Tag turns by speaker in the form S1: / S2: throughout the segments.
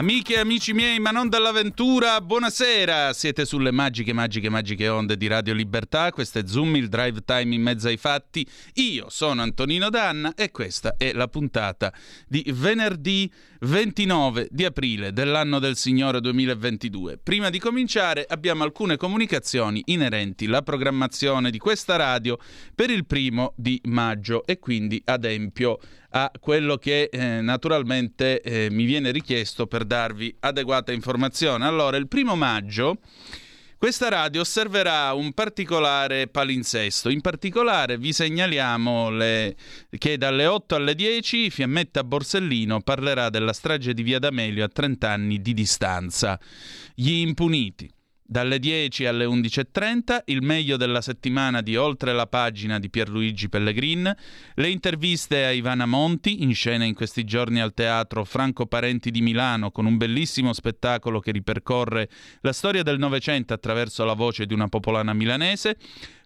S1: Amiche e amici miei, ma non dall'avventura, buonasera! Siete sulle magiche, magiche, magiche onde di Radio Libertà. Questo è Zoom, il drive time in mezzo ai fatti. Io sono Antonino Danna e questa è la puntata di venerdì 29 di aprile dell'anno del Signore 2022. Prima di cominciare abbiamo alcune comunicazioni inerenti alla programmazione di questa radio per il primo di maggio e quindi adempio a quello che eh, naturalmente eh, mi viene richiesto per darvi adeguata informazione. Allora, il primo maggio questa radio osserverà un particolare palinsesto. In particolare vi segnaliamo le... che dalle 8 alle 10 Fiammetta Borsellino parlerà della strage di Via D'Amelio a 30 anni di distanza. Gli impuniti. Dalle 10 alle 11.30 il meglio della settimana di Oltre la pagina di Pierluigi Pellegrin, le interviste a Ivana Monti, in scena in questi giorni al teatro Franco Parenti di Milano con un bellissimo spettacolo che ripercorre la storia del Novecento attraverso la voce di una popolana milanese,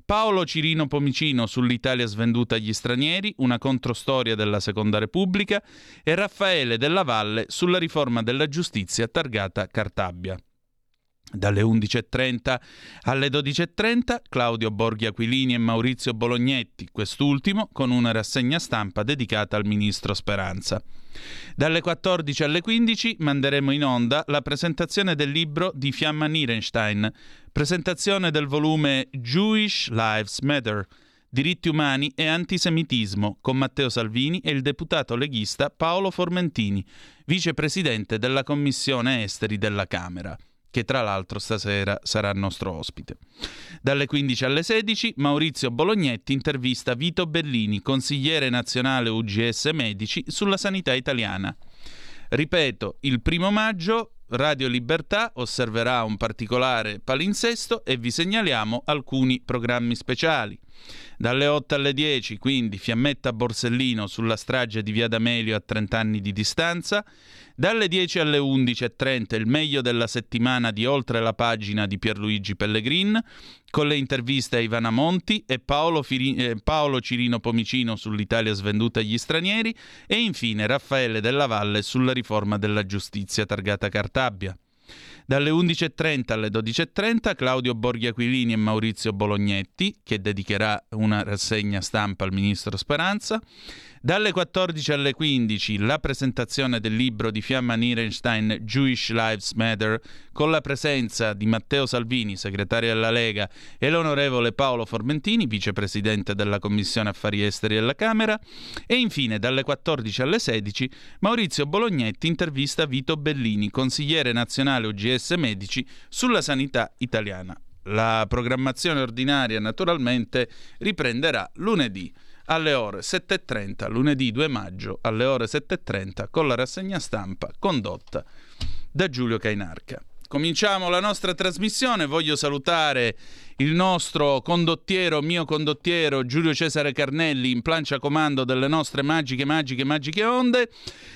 S1: Paolo Cirino Pomicino sull'Italia svenduta agli stranieri, una controstoria della Seconda Repubblica e Raffaele Della Valle sulla riforma della giustizia targata Cartabia. Dalle 11.30 alle 12.30 Claudio Borghi Aquilini e Maurizio Bolognetti, quest'ultimo con una rassegna stampa dedicata al ministro Speranza. Dalle 14 alle 15 manderemo in onda la presentazione del libro di Fiamma Nierenstein, presentazione del volume Jewish Lives Matter, diritti umani e antisemitismo con Matteo Salvini e il deputato leghista Paolo Formentini, vicepresidente della Commissione Esteri della Camera che tra l'altro stasera sarà nostro ospite. Dalle 15 alle 16 Maurizio Bolognetti intervista Vito Bellini, consigliere nazionale UGS Medici, sulla sanità italiana. Ripeto, il primo maggio Radio Libertà osserverà un particolare palinsesto e vi segnaliamo alcuni programmi speciali. Dalle 8 alle 10, quindi, Fiammetta Borsellino sulla strage di Via D'Amelio a 30 anni di distanza. Dalle 10 alle 11.30 il meglio della settimana di Oltre la pagina di Pierluigi Pellegrin, con le interviste a Ivana Monti e Paolo, Firi- eh, Paolo Cirino Pomicino sull'Italia svenduta agli stranieri e infine Raffaele Della Valle sulla riforma della giustizia targata Cartabia. Dalle 11.30 alle 12.30 Claudio Borghi Aquilini e Maurizio Bolognetti, che dedicherà una rassegna stampa al ministro Speranza. Dalle 14 alle 15 la presentazione del libro di Fiamma Nierenstein Jewish Lives Matter con la presenza di Matteo Salvini, segretario della Lega, e l'onorevole Paolo Formentini, vicepresidente della Commissione Affari Esteri della Camera. E infine dalle 14 alle 16 Maurizio Bolognetti intervista Vito Bellini, consigliere nazionale UGS Medici, sulla sanità italiana. La programmazione ordinaria naturalmente riprenderà lunedì alle ore 7.30, lunedì 2 maggio alle ore 7.30 con la rassegna stampa condotta da Giulio Cainarca. Cominciamo la nostra trasmissione, voglio salutare il nostro condottiero, mio condottiero Giulio Cesare Carnelli in plancia comando delle nostre magiche, magiche, magiche onde.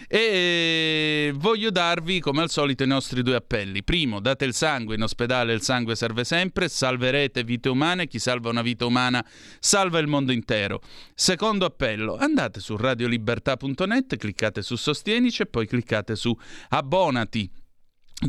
S1: E voglio darvi come al solito i nostri due appelli. Primo, date il sangue, in ospedale il sangue serve sempre, salverete vite umane, chi salva una vita umana salva il mondo intero. Secondo appello, andate su radiolibertà.net, cliccate su Sostienici e poi cliccate su Abbonati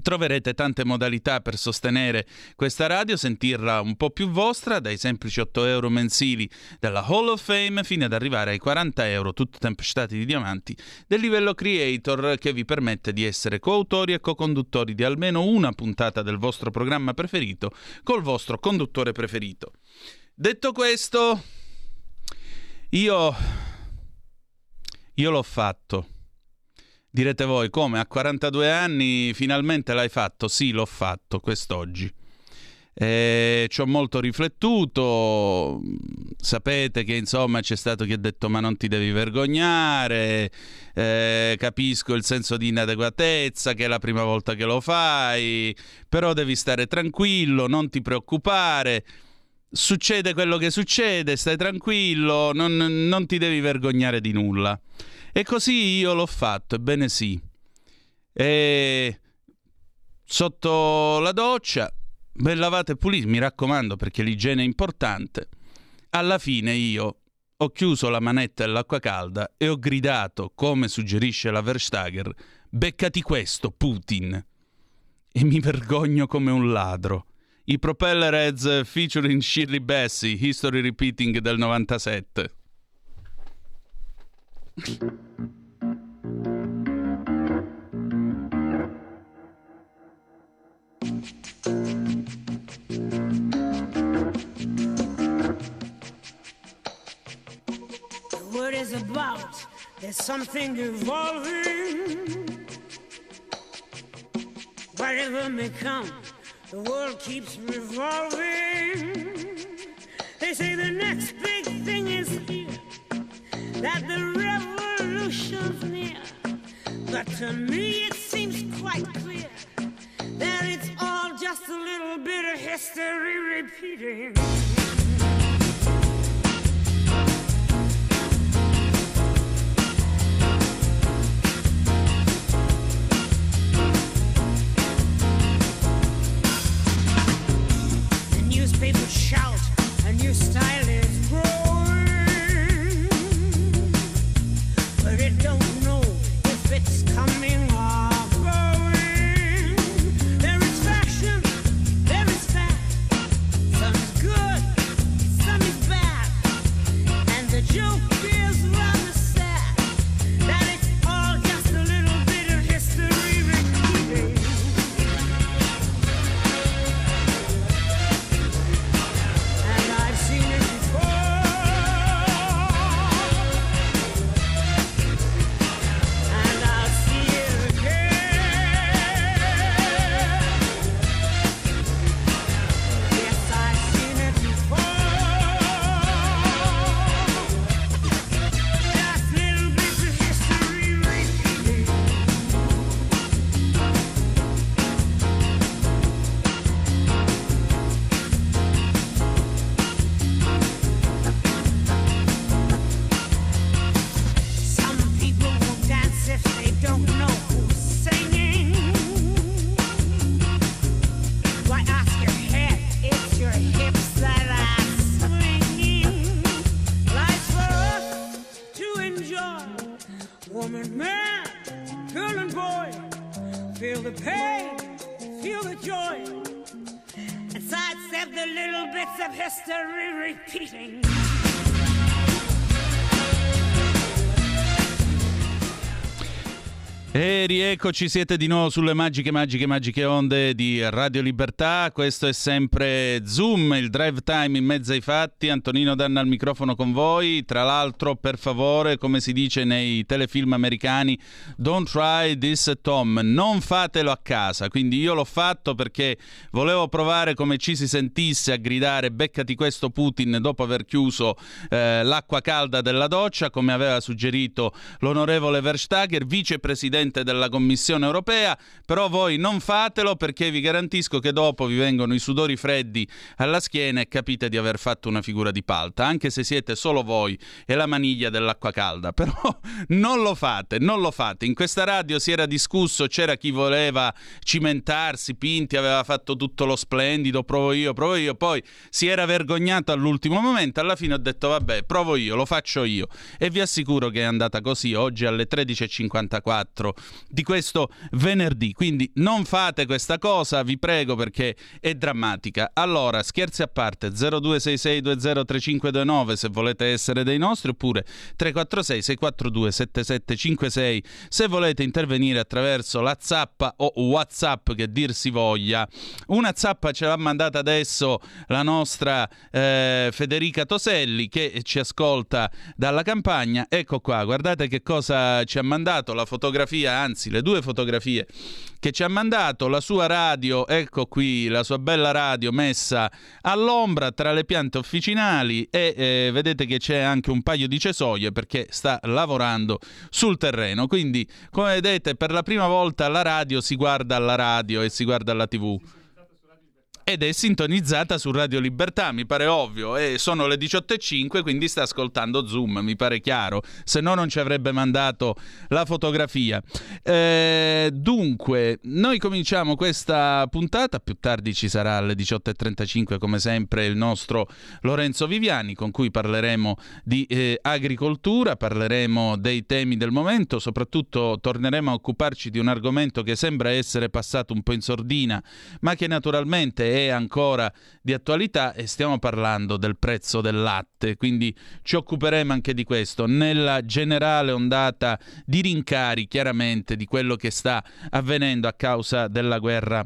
S1: Troverete tante modalità per sostenere questa radio, sentirla un po' più vostra, dai semplici 8 euro mensili della Hall of Fame fino ad arrivare ai 40 euro, tutti tempestati di diamanti, del livello creator che vi permette di essere coautori e co-conduttori di almeno una puntata del vostro programma preferito col vostro conduttore preferito. Detto questo, io, io l'ho fatto. Direte voi come a 42 anni finalmente l'hai fatto? Sì, l'ho fatto quest'oggi. Eh, ci ho molto riflettuto, sapete che insomma c'è stato chi ha detto ma non ti devi vergognare, eh, capisco il senso di inadeguatezza che è la prima volta che lo fai, però devi stare tranquillo, non ti preoccupare, succede quello che succede, stai tranquillo, non, non ti devi vergognare di nulla. E così io l'ho fatto, ebbene sì. E sotto la doccia, ben lavate e pulite, mi raccomando perché l'igiene è importante. Alla fine io ho chiuso la manetta dell'acqua calda e ho gridato, come suggerisce la Verstager, beccati questo, Putin. E mi vergogno come un ladro. I Propeller Heads featuring Shirley Bassey, History Repeating del 97.
S2: What is about? There's something evolving. Whatever may come, the world keeps revolving. They say the next big thing is here, that the revolution's near. But to me it seems quite clear that it's all just a little bit of history repeating. The newspapers shout, a new style
S1: E rieccoci, siete di nuovo sulle magiche, magiche, magiche onde di Radio Libertà. Questo è sempre Zoom, il drive time in mezzo ai fatti. Antonino Danna al microfono con voi. Tra l'altro, per favore, come si dice nei telefilm americani, don't try this at home. Non fatelo a casa. Quindi io l'ho fatto perché volevo provare come ci si sentisse a gridare beccati questo Putin dopo aver chiuso eh, l'acqua calda della doccia, come aveva suggerito l'onorevole Verstager, vicepresidente della Commissione europea, però voi non fatelo perché vi garantisco che dopo vi vengono i sudori freddi alla schiena e capite di aver fatto una figura di palta, anche se siete solo voi e la maniglia dell'acqua calda, però non lo fate, non lo fate. In questa radio si era discusso, c'era chi voleva cimentarsi, Pinti aveva fatto tutto lo splendido, provo io, provo io, poi si era vergognato all'ultimo momento, alla fine ho detto vabbè, provo io, lo faccio io e vi assicuro che è andata così oggi alle 13.54 di questo venerdì. Quindi non fate questa cosa, vi prego, perché è drammatica. Allora, scherzi a parte, 0266203529 se volete essere dei nostri, oppure 346 642 7756 se volete intervenire attraverso la zappa o WhatsApp che dir si voglia. Una zappa ce l'ha mandata adesso la nostra eh, Federica Toselli che ci ascolta dalla campagna. Ecco qua, guardate che cosa ci ha mandato la fotografia, anzi le due fotografie che ci ha mandato, la sua radio, ecco qui la sua bella radio messa all'ombra tra le piante officinali e eh, vedete che c'è anche un paio di cesoie perché sta lavorando sul terreno. Quindi, come vedete, per la prima volta la radio si guarda alla radio e si guarda alla TV. Ed è sintonizzata su Radio Libertà, mi pare ovvio, e sono le 18.05, quindi sta ascoltando Zoom, mi pare chiaro, se no non ci avrebbe mandato la fotografia. Eh, dunque, noi cominciamo questa puntata, più tardi ci sarà alle 18.35 come sempre il nostro Lorenzo Viviani con cui parleremo di eh, agricoltura, parleremo dei temi del momento, soprattutto torneremo a occuparci di un argomento che sembra essere passato un po' in sordina, ma che naturalmente è è ancora di attualità e stiamo parlando del prezzo del latte, quindi ci occuperemo anche di questo. Nella generale ondata di rincari chiaramente di quello che sta avvenendo a causa della guerra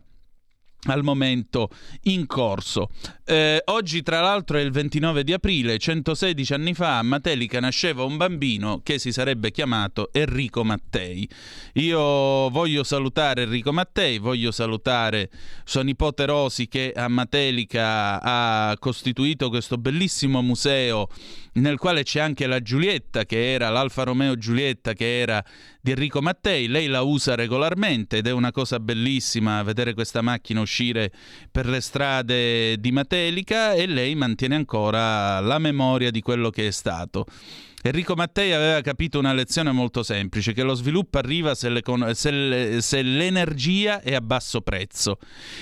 S1: al momento in corso. Eh, oggi, tra l'altro, è il 29 di aprile, 116 anni fa, a Matelica nasceva un bambino che si sarebbe chiamato Enrico Mattei. Io voglio salutare Enrico Mattei, voglio salutare sua nipote Rosi che a Matelica ha costituito questo bellissimo museo nel quale c'è anche la Giulietta, che era l'Alfa Romeo Giulietta, che era di Enrico Mattei. Lei la usa regolarmente ed è una cosa bellissima vedere questa macchina uscire per le strade di Matelica e lei mantiene ancora la memoria di quello che è stato. Enrico Mattei aveva capito una lezione molto semplice, che lo sviluppo arriva se, se, se, l'energia è a basso prezzo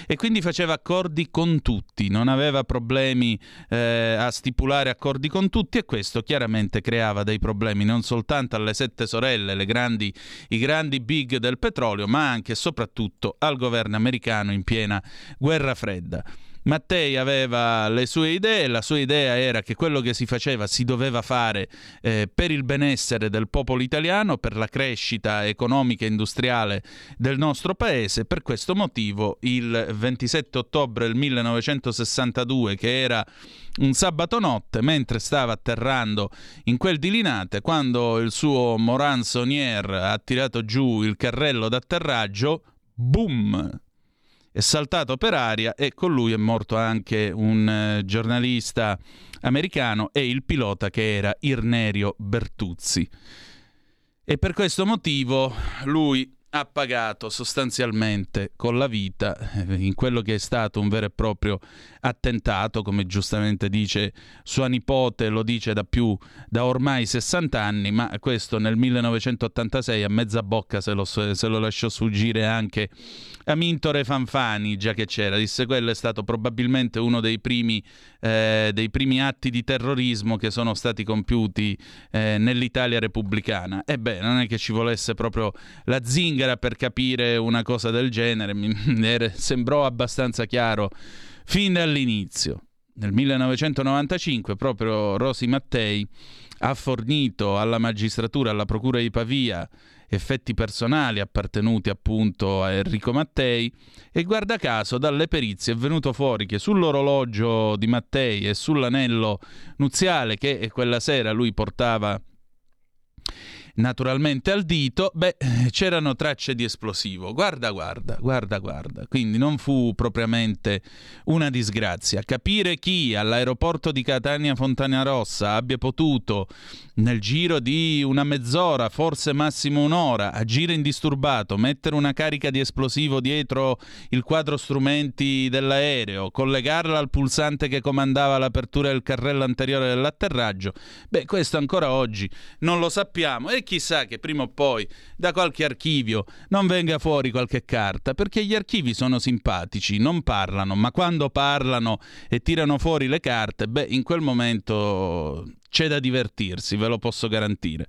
S1: e quindi faceva accordi con tutti, non aveva problemi eh, a stipulare accordi con tutti e questo chiaramente creava dei problemi non soltanto alle sette sorelle, grandi, i grandi big del petrolio, ma anche e soprattutto al governo americano in piena guerra fredda. Mattei aveva le sue idee, la sua idea era che quello che si faceva si doveva fare eh, per il benessere del popolo italiano, per la crescita economica e industriale del nostro paese. Per questo motivo il 27 ottobre del 1962, che era un sabato notte, mentre stava atterrando in quel di Linate, quando il suo Moran Sonier ha tirato giù il carrello d'atterraggio, boom! È saltato per aria e con lui è morto anche un eh, giornalista americano e il pilota che era Irnerio Bertuzzi. E per questo motivo lui ha pagato sostanzialmente con la vita eh, in quello che è stato un vero e proprio attentato, come giustamente dice sua nipote, lo dice da più da ormai 60 anni, ma questo nel 1986 a mezza bocca se lo, se lo lasciò sfuggire anche Amintore Fanfani, già che c'era, disse quello è stato probabilmente uno dei primi, eh, dei primi atti di terrorismo che sono stati compiuti eh, nell'Italia repubblicana. Ebbene, non è che ci volesse proprio la zinga zingara per capire una cosa del genere, mi sembrò abbastanza chiaro fin dall'inizio. Nel 1995 proprio Rosi Mattei ha fornito alla magistratura, alla procura di Pavia, effetti personali appartenuti appunto a Enrico Mattei e guarda caso dalle perizie è venuto fuori che sull'orologio di Mattei e sull'anello nuziale che quella sera lui portava naturalmente al dito, beh, c'erano tracce di esplosivo. Guarda, guarda, guarda, guarda. Quindi non fu propriamente una disgrazia. Capire chi all'aeroporto di Catania Fontana Rossa abbia potuto nel giro di una mezz'ora, forse massimo un'ora, agire indisturbato, mettere una carica di esplosivo dietro il quadro strumenti dell'aereo, collegarla al pulsante che comandava l'apertura del carrello anteriore dell'atterraggio, beh, questo ancora oggi non lo sappiamo e chissà che prima o poi da qualche archivio non venga fuori qualche carta, perché gli archivi sono simpatici, non parlano, ma quando parlano e tirano fuori le carte, beh, in quel momento c'è da divertirsi, ve lo posso garantire.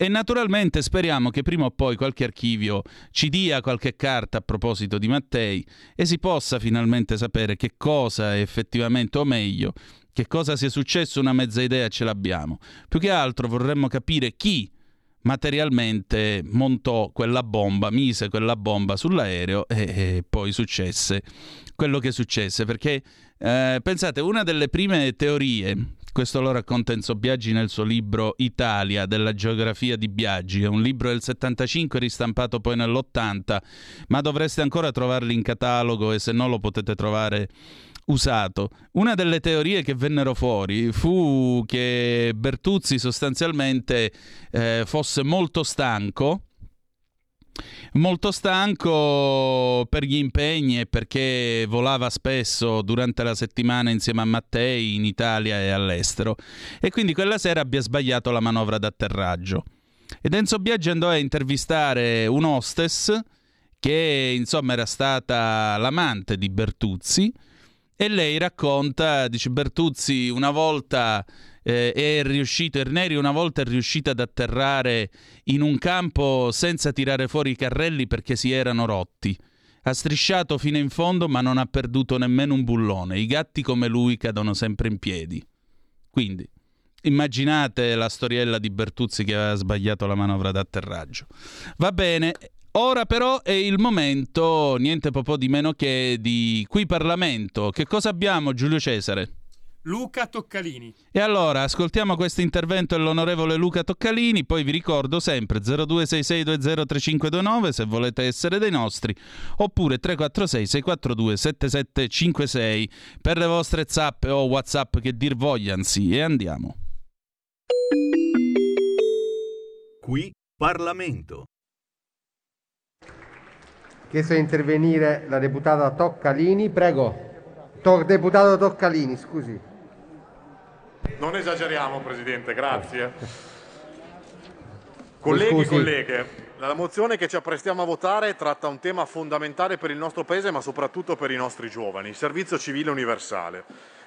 S1: E naturalmente speriamo che prima o poi qualche archivio ci dia qualche carta a proposito di Mattei e si possa finalmente sapere che cosa effettivamente, o meglio, che cosa sia successo, una mezza idea ce l'abbiamo. Più che altro vorremmo capire chi materialmente montò quella bomba, mise quella bomba sull'aereo e, e poi successe quello che successe. Perché eh, pensate, una delle prime teorie questo lo racconta Enzo Biaggi nel suo libro Italia della geografia di Biaggi, è un libro del 75 ristampato poi nell'80, ma dovreste ancora trovarlo in catalogo e se no lo potete trovare usato. Una delle teorie che vennero fuori fu che Bertuzzi sostanzialmente eh, fosse molto stanco molto stanco per gli impegni e perché volava spesso durante la settimana insieme a Mattei in Italia e all'estero e quindi quella sera abbia sbagliato la manovra d'atterraggio. Ed Enzo Biaggi andò a intervistare un hostess che insomma era stata l'amante di Bertuzzi e lei racconta, dice Bertuzzi una volta eh, è riuscito, Erneri una volta è riuscito ad atterrare in un campo senza tirare fuori i carrelli perché si erano rotti. Ha strisciato fino in fondo ma non ha perduto nemmeno un bullone. I gatti come lui cadono sempre in piedi. Quindi, immaginate la storiella di Bertuzzi che aveva sbagliato la manovra d'atterraggio. Va bene, Ora però è il momento, niente po' di meno che di qui Parlamento. Che cosa abbiamo Giulio Cesare?
S3: Luca Toccalini.
S1: E allora ascoltiamo questo intervento dell'onorevole Luca Toccalini, poi vi ricordo sempre 0266203529 se volete essere dei nostri, oppure 346 642 7756 per le vostre zappe o whatsapp che dir vogliansi e andiamo.
S4: Qui Parlamento.
S5: Chiesto di intervenire la deputata Toccalini, prego. To- deputato Toccalini, scusi.
S6: Non esageriamo, Presidente, grazie. Colleghi e colleghe, la mozione che ci apprestiamo a votare tratta un tema fondamentale per il nostro Paese, ma soprattutto per i nostri giovani, il servizio civile universale.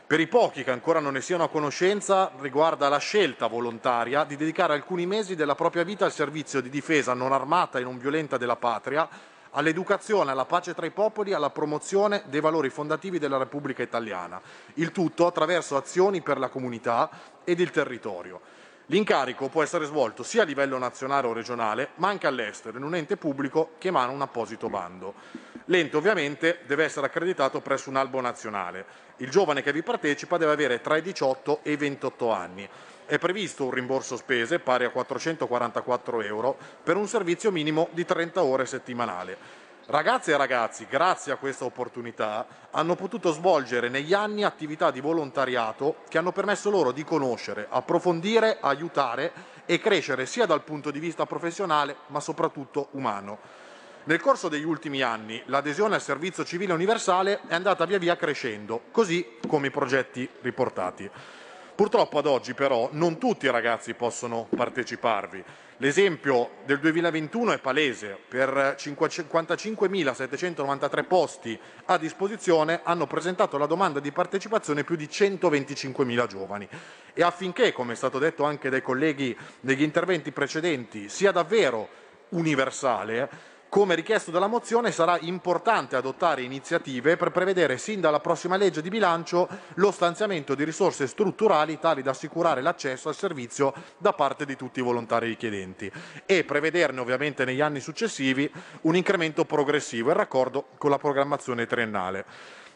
S6: Per i pochi che ancora non ne siano a conoscenza, riguarda la scelta volontaria di dedicare alcuni mesi della propria vita al servizio di difesa non armata e non violenta della patria, all'educazione, alla pace tra i popoli, alla promozione dei valori fondativi della Repubblica Italiana. Il tutto attraverso azioni per la comunità ed il territorio. L'incarico può essere svolto sia a livello nazionale o regionale, ma anche all'estero, in un ente pubblico che emana un apposito bando. L'ente ovviamente deve essere accreditato presso un albo nazionale. Il giovane che vi partecipa deve avere tra i 18 e i 28 anni. È previsto un rimborso spese pari a 444 euro per un servizio minimo di 30 ore settimanali. Ragazze e ragazzi, grazie a questa opportunità, hanno potuto svolgere negli anni attività di volontariato che hanno permesso loro di conoscere, approfondire, aiutare e crescere sia dal punto di vista professionale ma soprattutto umano. Nel corso degli ultimi anni l'adesione al servizio civile universale è andata via via crescendo, così come i progetti riportati. Purtroppo ad oggi però non tutti i ragazzi possono parteciparvi. L'esempio del 2021 è palese. Per 55.793 posti a disposizione hanno presentato la domanda di partecipazione più di 125.000 giovani. E affinché, come è stato detto anche dai colleghi negli interventi precedenti, sia davvero universale, come richiesto dalla mozione sarà importante adottare iniziative per prevedere sin dalla prossima legge di bilancio lo stanziamento di risorse strutturali tali da assicurare l'accesso al servizio da parte di tutti i volontari richiedenti e prevederne ovviamente negli anni successivi un incremento progressivo in raccordo con la programmazione triennale.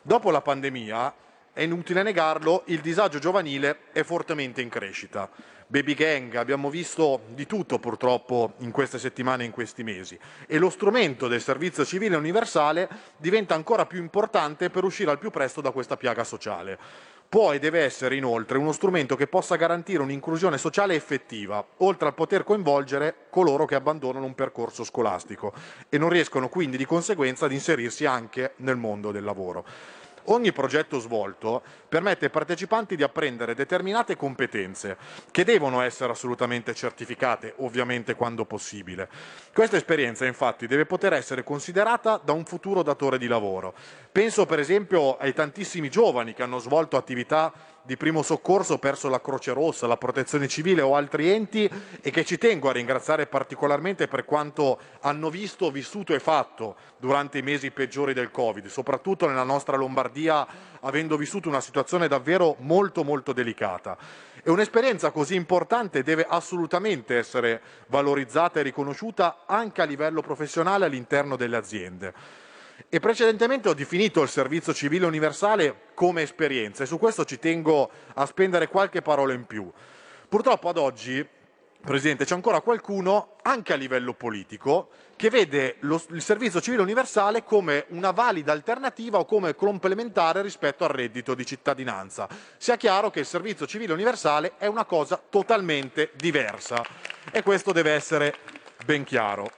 S6: Dopo la pandemia è inutile negarlo, il disagio giovanile è fortemente in crescita. Baby gang, abbiamo visto di tutto purtroppo in queste settimane e in questi mesi e lo strumento del servizio civile universale diventa ancora più importante per uscire al più presto da questa piaga sociale. Può e deve essere inoltre uno strumento che possa garantire un'inclusione sociale effettiva, oltre al poter coinvolgere coloro che abbandonano un percorso scolastico e non riescono quindi di conseguenza ad inserirsi anche nel mondo del lavoro. Ogni progetto svolto permette ai partecipanti di apprendere determinate competenze che devono essere assolutamente certificate, ovviamente quando possibile. Questa esperienza infatti deve poter essere considerata da un futuro datore di lavoro. Penso per esempio ai tantissimi giovani che hanno svolto attività di primo soccorso perso la Croce Rossa, la Protezione Civile o altri enti e che ci tengo a ringraziare particolarmente per quanto hanno visto, vissuto e fatto durante i mesi peggiori del Covid, soprattutto nella nostra Lombardia avendo vissuto una situazione davvero molto molto delicata. E un'esperienza così importante deve assolutamente essere valorizzata e riconosciuta anche a livello professionale all'interno delle aziende. E precedentemente ho definito il servizio civile universale come esperienza e su questo ci tengo a spendere qualche parola in più. Purtroppo ad oggi, Presidente, c'è ancora qualcuno, anche a livello politico, che vede lo- il servizio civile universale come una valida alternativa o come complementare rispetto al reddito di cittadinanza. Sia chiaro che il servizio civile universale è una cosa totalmente diversa e questo deve essere ben chiaro.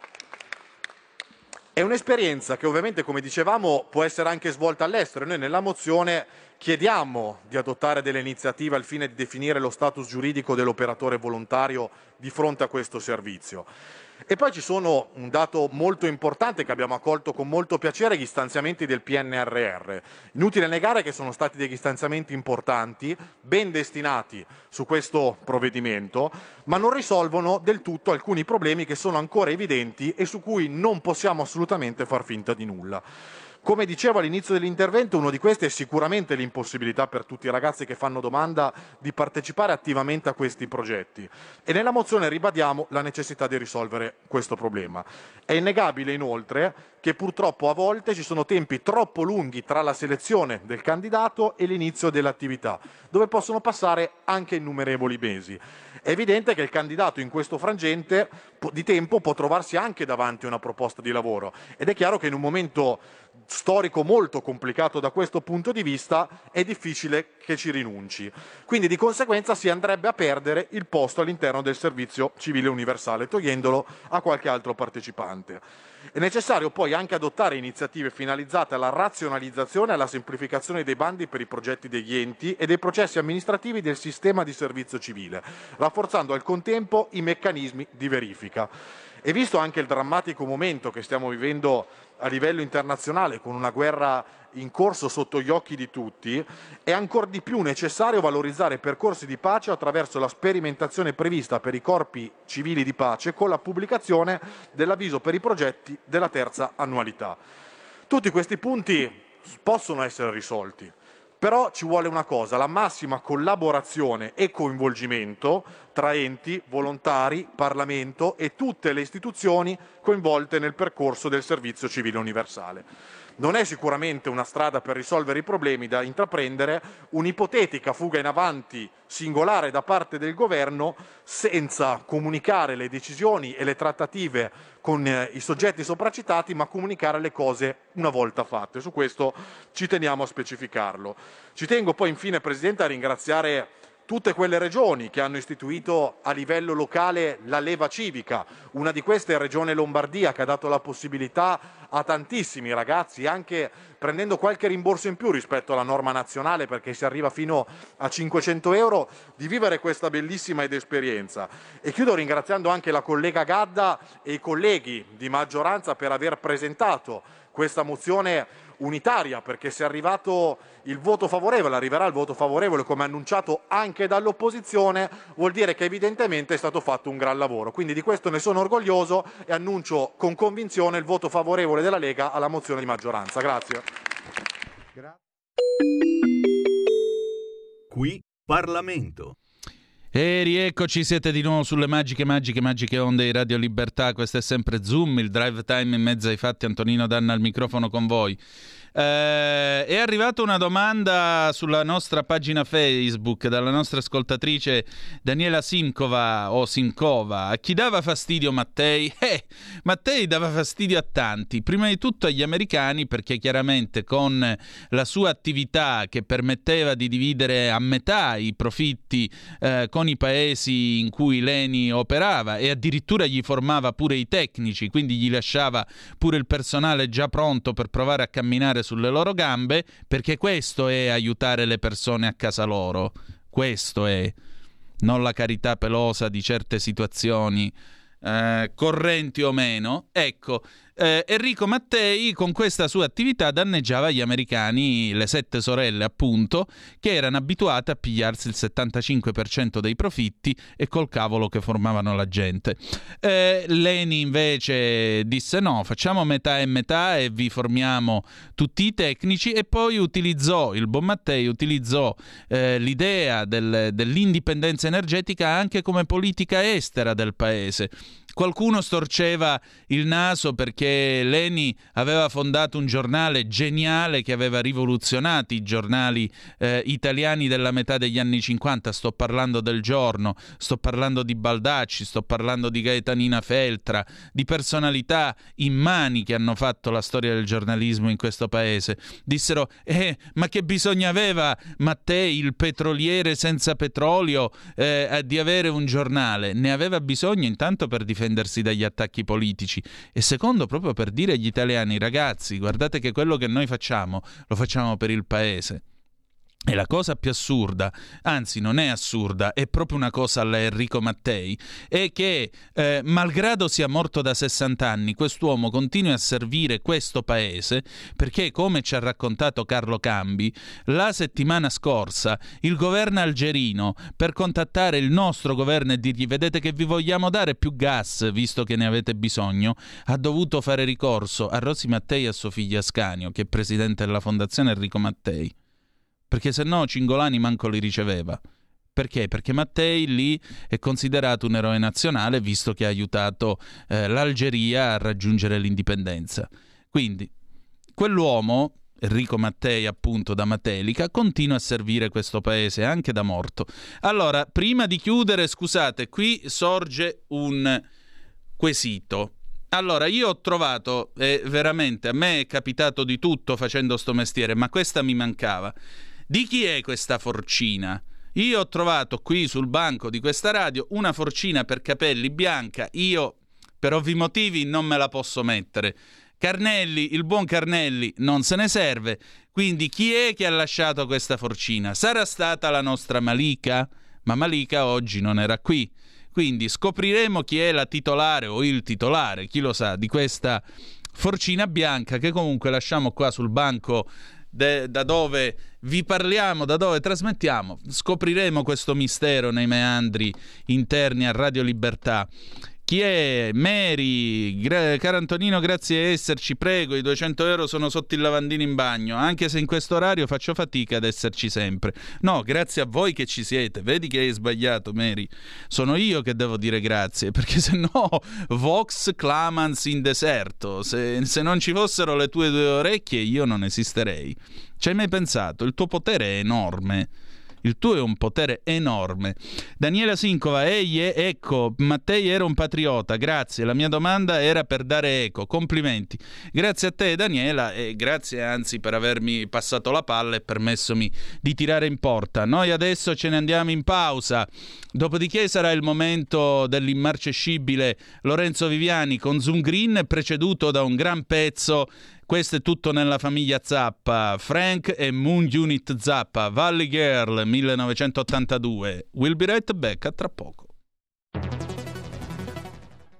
S6: È un'esperienza che ovviamente, come dicevamo, può essere anche svolta all'estero. Noi nella mozione chiediamo di adottare delle iniziative al fine di definire lo status giuridico dell'operatore volontario di fronte a questo servizio. E poi ci sono un dato molto importante che abbiamo accolto con molto piacere, gli stanziamenti del PNRR. Inutile negare che sono stati degli stanziamenti importanti, ben destinati su questo provvedimento, ma non risolvono del tutto alcuni problemi che sono ancora evidenti e su cui non possiamo assolutamente far finta di nulla. Come dicevo all'inizio dell'intervento, uno di questi è sicuramente l'impossibilità per tutti i ragazzi che fanno domanda di partecipare attivamente a questi progetti e nella mozione ribadiamo la necessità di risolvere questo problema. È innegabile inoltre che purtroppo a volte ci sono tempi troppo lunghi tra la selezione del candidato e l'inizio dell'attività, dove possono passare anche innumerevoli mesi. È evidente che il candidato in questo frangente di tempo può trovarsi anche davanti a una proposta di lavoro ed è chiaro che in un momento storico molto complicato da questo punto di vista è difficile che ci rinunci. Quindi di conseguenza si andrebbe a perdere il posto all'interno del servizio civile universale, togliendolo a qualche altro partecipante. È necessario poi anche adottare iniziative finalizzate alla razionalizzazione e alla semplificazione dei bandi per i progetti degli enti e dei processi amministrativi del sistema di servizio civile, rafforzando al contempo i meccanismi di verifica. E visto anche il drammatico momento che stiamo vivendo a livello internazionale con una guerra in corso sotto gli occhi di tutti, è ancora di più necessario valorizzare percorsi di pace attraverso la sperimentazione prevista per i corpi civili di pace con la pubblicazione dell'avviso per i progetti della terza annualità. Tutti questi punti possono essere risolti, però ci vuole una cosa, la massima collaborazione e coinvolgimento tra enti, volontari, Parlamento e tutte le istituzioni coinvolte nel percorso del servizio civile universale. Non è sicuramente una strada per risolvere i problemi da intraprendere un'ipotetica fuga in avanti singolare da parte del governo senza comunicare le decisioni e le trattative con eh, i soggetti sopracitati, ma comunicare le cose una volta fatte. Su questo ci teniamo a specificarlo. Ci tengo poi infine, Presidente, a ringraziare tutte quelle regioni che hanno istituito a livello locale la leva civica. Una di queste è Regione Lombardia che ha dato la possibilità a tantissimi ragazzi, anche prendendo qualche rimborso in più rispetto alla norma nazionale, perché si arriva fino a 500 euro, di vivere questa bellissima ed esperienza. E chiudo ringraziando anche la collega Gadda e i colleghi di maggioranza per aver presentato questa mozione unitaria perché se è arrivato il voto favorevole, arriverà il voto favorevole come annunciato anche dall'opposizione, vuol dire che evidentemente è stato fatto un gran lavoro. Quindi di questo ne sono orgoglioso e annuncio con convinzione il voto favorevole della Lega alla mozione di maggioranza. Grazie.
S4: Qui Parlamento.
S1: E rieccoci, siete di nuovo sulle magiche, magiche, magiche onde di Radio Libertà. Questo è sempre Zoom, il drive time in mezzo ai fatti. Antonino Danna al microfono con voi. Eh, è arrivata una domanda sulla nostra pagina Facebook dalla nostra ascoltatrice Daniela Simkova o Simkova. A chi dava fastidio Mattei? Eh, Mattei dava fastidio a tanti. Prima di tutto agli americani perché chiaramente con la sua attività che permetteva di dividere a metà i profitti eh, con i paesi in cui Leni operava e addirittura gli formava pure i tecnici, quindi gli lasciava pure il personale già pronto per provare a camminare sulle loro gambe, perché questo è aiutare le persone a casa loro. Questo è, non la carità pelosa di certe situazioni, eh, correnti o meno. Ecco, eh, Enrico Mattei con questa sua attività danneggiava gli americani, le sette sorelle appunto, che erano abituate a pigliarsi il 75% dei profitti e col cavolo che formavano la gente. Eh, Leni invece disse no, facciamo metà e metà e vi formiamo tutti i tecnici e poi utilizzò, il buon Mattei utilizzò eh, l'idea del, dell'indipendenza energetica anche come politica estera del paese. Qualcuno storceva il naso perché Leni aveva fondato un giornale geniale che aveva rivoluzionato i giornali eh, italiani della metà degli anni 50. Sto parlando del giorno, sto parlando di Baldacci, sto parlando di Gaetanina Feltra, di personalità immani che hanno fatto la storia del giornalismo in questo paese. Dissero: Eh, ma che bisogno aveva Mattei, il petroliere senza petrolio, eh, di avere un giornale? Ne aveva bisogno intanto per difendere difendersi dagli attacchi politici e secondo proprio per dire agli italiani ragazzi guardate che quello che noi facciamo lo facciamo per il paese. E la cosa più assurda, anzi non è assurda, è proprio una cosa alla Enrico Mattei, è che eh, malgrado sia morto da 60 anni, quest'uomo continua a servire questo paese perché, come ci ha raccontato Carlo Cambi, la settimana scorsa il governo algerino, per contattare il nostro governo e dirgli vedete che vi vogliamo dare più gas, visto che ne avete bisogno, ha dovuto fare ricorso a Rosi Mattei e a suo figlio Ascanio, che è presidente della Fondazione Enrico Mattei perché se no Cingolani manco li riceveva. Perché? Perché Mattei lì è considerato un eroe nazionale visto che ha aiutato eh, l'Algeria a raggiungere l'indipendenza. Quindi quell'uomo, Enrico Mattei appunto da Matelica, continua a servire questo paese anche da morto. Allora, prima di chiudere, scusate, qui sorge un quesito. Allora, io ho trovato, eh, veramente, a me è capitato di tutto facendo sto mestiere, ma questa mi mancava. Di chi è questa forcina? Io ho trovato qui sul banco di questa radio una forcina per capelli bianca, io per ovvi motivi non me la posso mettere. Carnelli, il buon Carnelli, non se ne serve. Quindi chi è che ha lasciato questa forcina? Sarà stata la nostra Malika? Ma Malika oggi non era qui. Quindi scopriremo chi è la titolare o il titolare, chi lo sa, di questa forcina bianca che comunque lasciamo qua sul banco de- da dove vi parliamo, da dove trasmettiamo. Scopriremo questo mistero nei meandri interni a Radio Libertà. Chi è? Mary, gra- caro Antonino, grazie di esserci, prego, i 200 euro sono sotto il lavandino in bagno, anche se in questo orario faccio fatica ad esserci sempre. No, grazie a voi che ci siete, vedi che hai sbagliato Mary, sono io che devo dire grazie, perché se no Vox clamans in deserto, se, se non ci fossero le tue due orecchie io non esisterei. Ci hai mai pensato? Il tuo potere è enorme. Il tuo è un potere enorme. Daniela Sincova, ehi, eh, ecco, Mattei era un patriota, grazie. La mia domanda era per dare eco. Complimenti. Grazie a te, Daniela, e grazie anzi per avermi passato la palla e permessomi di tirare in porta. Noi adesso ce ne andiamo in pausa. Dopodiché sarà il momento dell'immarcescibile Lorenzo Viviani con Zoom Green, preceduto da un gran pezzo questo è tutto nella famiglia Zappa. Frank e Moon Unit Zappa, Valley Girl 1982. We'll be right back a tra poco.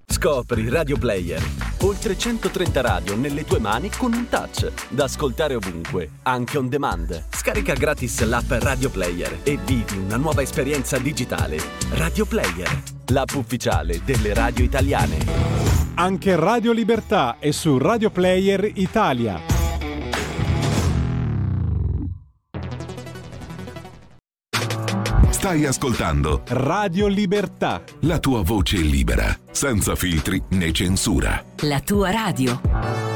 S7: Scopri Radio Player. Oltre 130 radio nelle tue mani con un touch. Da ascoltare ovunque, anche on demand. Scarica gratis l'app Radio Player e vivi una nuova esperienza digitale. Radio Player, l'app ufficiale delle radio italiane.
S8: Anche Radio Libertà è su Radio Player Italia.
S9: Stai ascoltando
S8: Radio Libertà.
S9: la tua voce libera, senza filtri né censura.
S10: La tua radio.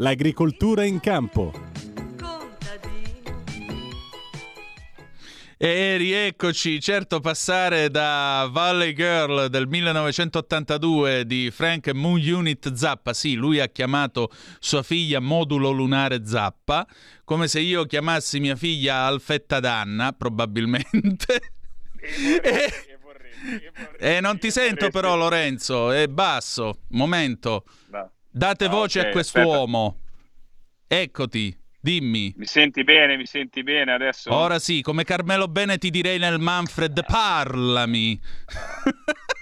S8: L'agricoltura in campo.
S1: E rieccoci, certo passare da Valley Girl del 1982 di Frank Moon Unit Zappa, sì, lui ha chiamato sua figlia modulo lunare Zappa, come se io chiamassi mia figlia Alfetta Danna, probabilmente. E, e non ti sento però Lorenzo, è basso, momento.
S11: No.
S1: Date
S11: Ah,
S1: voce
S11: ok,
S1: a quest'uomo. Eccoti, dimmi.
S11: Mi senti bene, mi senti bene adesso?
S1: Ora sì, come Carmelo Bene ti direi nel Manfred, parlami.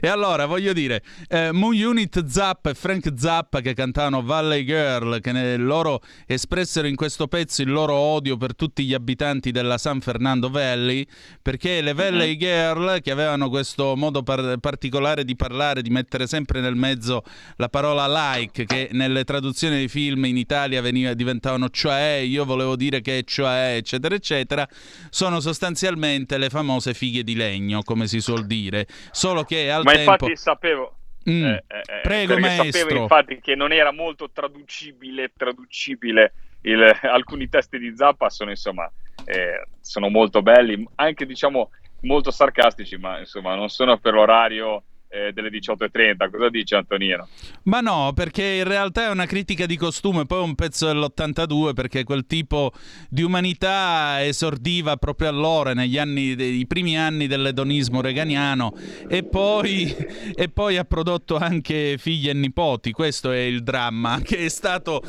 S1: e allora, voglio dire, eh, Moon Unit Zappa e Frank Zappa che cantavano Valley Girl, che ne- loro espressero in questo pezzo il loro odio per tutti gli abitanti della San Fernando Valley, perché le Valley Girl, che avevano questo modo par- particolare di parlare, di mettere sempre nel mezzo la parola like, che nelle traduzioni dei film in Italia veniva, diventavano cioè, io volevo dire che cioè, eccetera, eccetera, sono sostanzialmente le famose fighe di legno, come si suol dire, solo che al
S11: Ma
S1: tempo...
S11: infatti sapevo...
S1: Mm.
S11: eh, eh, eh,
S1: Prego, maestro.
S11: sapevo infatti che non era molto traducibile, traducibile il- alcuni testi di Zappa sono insomma eh, sono molto belli, anche diciamo molto sarcastici, ma insomma non sono per l'orario eh, delle 18.30. Cosa dice Antonino?
S1: Ma no, perché in realtà è una critica di costume, poi è un pezzo dell'82 perché quel tipo di umanità esordiva proprio allora, negli anni, i primi anni dell'edonismo reganiano e poi, e poi ha prodotto anche figli e nipoti, questo è il dramma che è stato,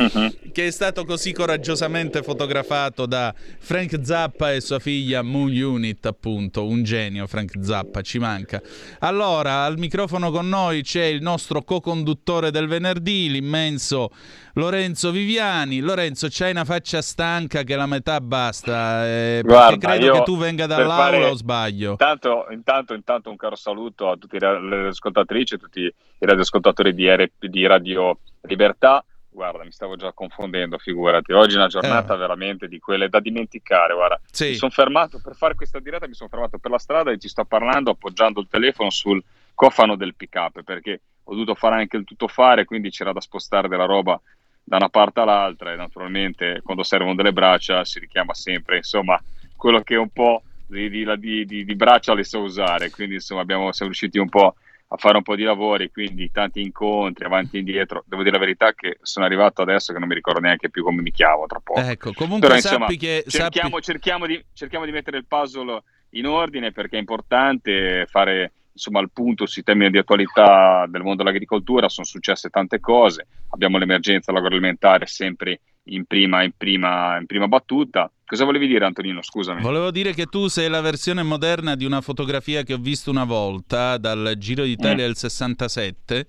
S1: che è stato così coraggiosamente fotografato da Frank Zappa e sua figlia Moon Unit, appunto, un genio Frank Zappa, ci manca. Allora, al microfono con noi c'è il nostro co-conduttore del venerdì, l'immenso Lorenzo Viviani. Lorenzo, c'hai una faccia stanca che la metà basta, eh, perché
S11: Guarda,
S1: credo che tu venga dall'aula
S11: fare-
S1: o sbaglio?
S11: Intanto, intanto, intanto un caro saluto a ra- le ascoltatrici e tutti i radioascoltatori di, R- di Radio Libertà. Guarda, mi stavo già confondendo, figurati. Oggi è una giornata
S1: Eh.
S11: veramente di quelle da dimenticare. Guarda,
S1: Sì.
S11: mi sono fermato per fare questa diretta, mi sono fermato per la strada e ti sto parlando appoggiando il telefono sul cofano del pick-up perché ho dovuto fare anche il tuttofare, quindi c'era da spostare della roba da una parte all'altra e naturalmente quando servono delle braccia si richiama sempre, insomma, quello che un po' di, di- di- di- di braccia le so usare, quindi insomma abbiamo, siamo riusciti un po' a fare un po' di lavori, quindi tanti incontri avanti e indietro. Devo dire la verità che sono arrivato adesso che non mi ricordo neanche più come mi chiamo tra poco.
S1: Ecco, comunque
S11: Però, insomma,
S1: sappi che...
S11: cerchiamo,
S1: sappi-
S11: cerchiamo di, cerchiamo di mettere il puzzle in ordine perché è importante fare insomma il punto sui temi di attualità del mondo dell'agricoltura. Sono successe tante cose. Abbiamo l'emergenza agroalimentare sempre in prima, in prima, in prima battuta. Cosa volevi dire, Antonino? Scusami.
S1: Volevo dire che tu sei la versione moderna di una fotografia che ho visto una volta dal Giro d'Italia
S11: Mm.
S1: del 67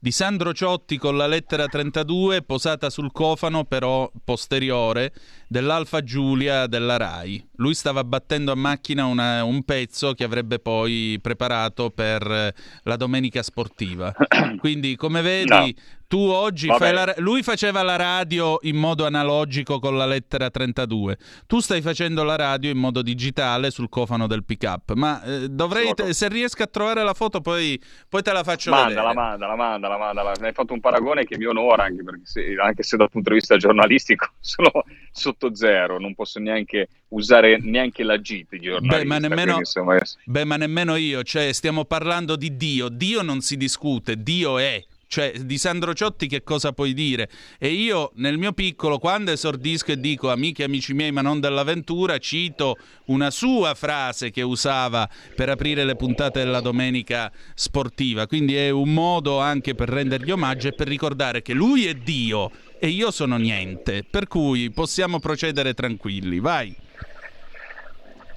S1: di Sandro Ciotti con la lettera 32 posata sul cofano però posteriore dell'Alfa Giulia della RAI. Lui stava battendo a macchina una- un pezzo che avrebbe poi preparato per eh, la domenica sportiva. Quindi come vedi
S11: No.
S1: tu oggi
S11: Vabbè.
S1: fai la lui faceva la radio in modo analogico con la lettera 32. Tu stai facendo la radio in modo digitale sul cofano del pick-up. Ma eh, dovrei,
S11: Sono-
S1: se riesco a trovare la foto, poi, poi te la faccio
S11: Mandala,
S1: vedere.
S11: mandala, mandala, mandala. Hai fatto un paragone che mi onora, anche, perché se, anche se dal punto di vista giornalistico sono sotto zero, non posso neanche usare neanche la G di giornalista.
S1: Beh, ma nemmeno,
S11: insomma, io-
S1: beh, ma nemmeno io, cioè stiamo parlando di Dio. Dio non si discute, Dio è. Cioè, di Sandro Ciotti che cosa puoi dire? E io, nel mio piccolo, quando esordisco e dico amici e amici miei, ma non dell'avventura, cito una sua frase che usava per aprire le puntate della domenica sportiva. Quindi è un modo anche per rendergli omaggio e per ricordare che lui è Dio e io sono niente. Per cui possiamo procedere tranquilli. Vai.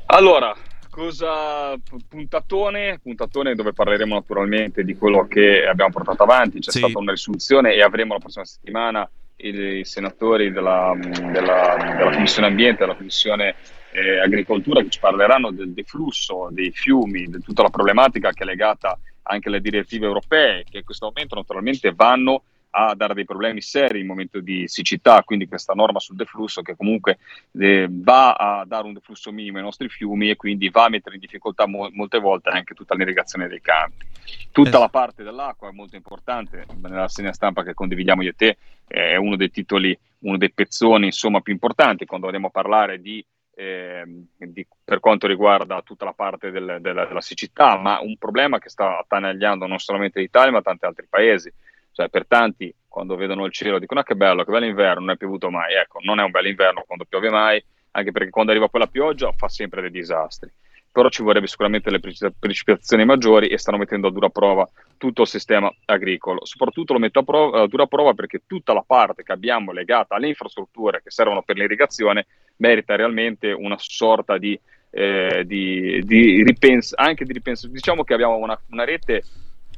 S11: Allora, cosa puntatone, puntatone dove parleremo naturalmente di quello che abbiamo portato avanti, c'è
S1: Sì.
S11: stata una risoluzione e avremo la prossima settimana i, senatori della, della- della Commissione Ambiente, della Commissione eh, Agricoltura che ci parleranno del deflusso dei fiumi, di tutta la problematica che è legata anche alle direttive europee che in questo momento naturalmente vanno a dare dei problemi seri in momento di siccità, quindi questa norma sul deflusso che comunque eh, va a dare un deflusso minimo ai nostri fiumi e quindi va a mettere in difficoltà mo- molte volte anche tutta l'irrigazione dei campi. Tutta
S1: Esatto.
S11: la parte dell'acqua è molto importante, nella segna stampa che condividiamo io e te è uno dei titoli, uno dei pezzoni insomma più importanti quando andremo a parlare di ehm, di- per quanto riguarda tutta la parte del- della, della siccità, ma un problema che sta attanagliando non solamente l'Italia ma tanti altri paesi. Cioè, per tanti, quando vedono il cielo, dicono: Ah, che bello, che bello inverno, non è piovuto mai. Ecco, non è un bel inverno quando piove mai, anche perché quando arriva quella pioggia fa sempre dei disastri. Però ci vorrebbe sicuramente le preci- precipitazioni maggiori e stanno mettendo a dura prova tutto il sistema agricolo. Soprattutto lo metto a, prova- a dura prova perché tutta la parte che abbiamo legata alle infrastrutture che servono per l'irrigazione merita realmente una sorta di, eh, di, di ripens- anche di ripensa. Diciamo che abbiamo una, una rete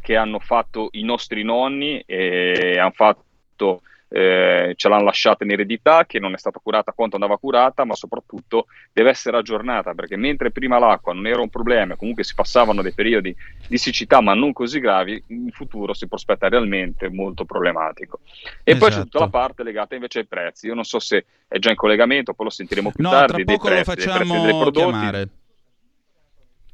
S11: che hanno fatto i nostri nonni e hanno fatto, eh, ce l'hanno lasciata in eredità, che non è stata curata quanto andava curata, ma soprattutto deve essere aggiornata perché mentre prima l'acqua non era un problema, comunque si passavano dei periodi di siccità ma non così gravi, in futuro si prospetta realmente molto problematico. E poi c'è
S1: Esatto.
S11: tutta la parte legata invece ai prezzi. Io non so se è già in collegamento, poi lo sentiremo più
S1: No,
S11: tardi.
S1: tra
S11: dei prezzi, dei prezzi
S1: facciamo
S11: dei prodotti.
S1: chiamare.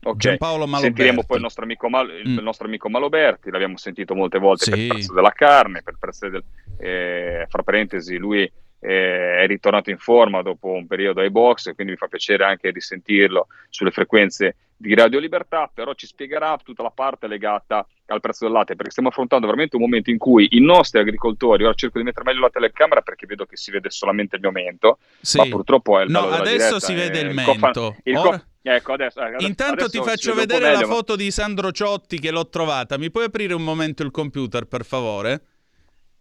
S11: Ok,
S1: Giampaolo Maloberti.
S11: sentiremo poi il nostro, amico Mal- il
S1: Mm.
S11: nostro amico Maloberti, l'abbiamo sentito molte volte per
S1: Sì.
S11: il prezzo della carne, per il prezzo del... eh, fra parentesi, lui eh, è ritornato in forma dopo un periodo ai box, quindi mi fa piacere anche risentirlo sulle frequenze di Radio Libertà, però ci spiegherà tutta la parte legata al prezzo del latte, perché stiamo affrontando veramente un momento in cui i nostri agricoltori, ora cerco di mettere meglio la telecamera perché vedo che si vede solamente il mio mento,
S1: Sì.
S11: ma purtroppo è il
S1: No, adesso
S11: diretta,
S1: si vede
S11: eh,
S1: il
S11: cofano-
S1: mento.
S11: il
S1: Ora-
S11: ecco, adesso, eh, adesso-
S1: Intanto
S11: adesso
S1: ti faccio vedere la
S11: meglio, ma-
S1: foto di Sandro Ciotti che l'ho trovata. Mi puoi aprire un momento il computer, per favore?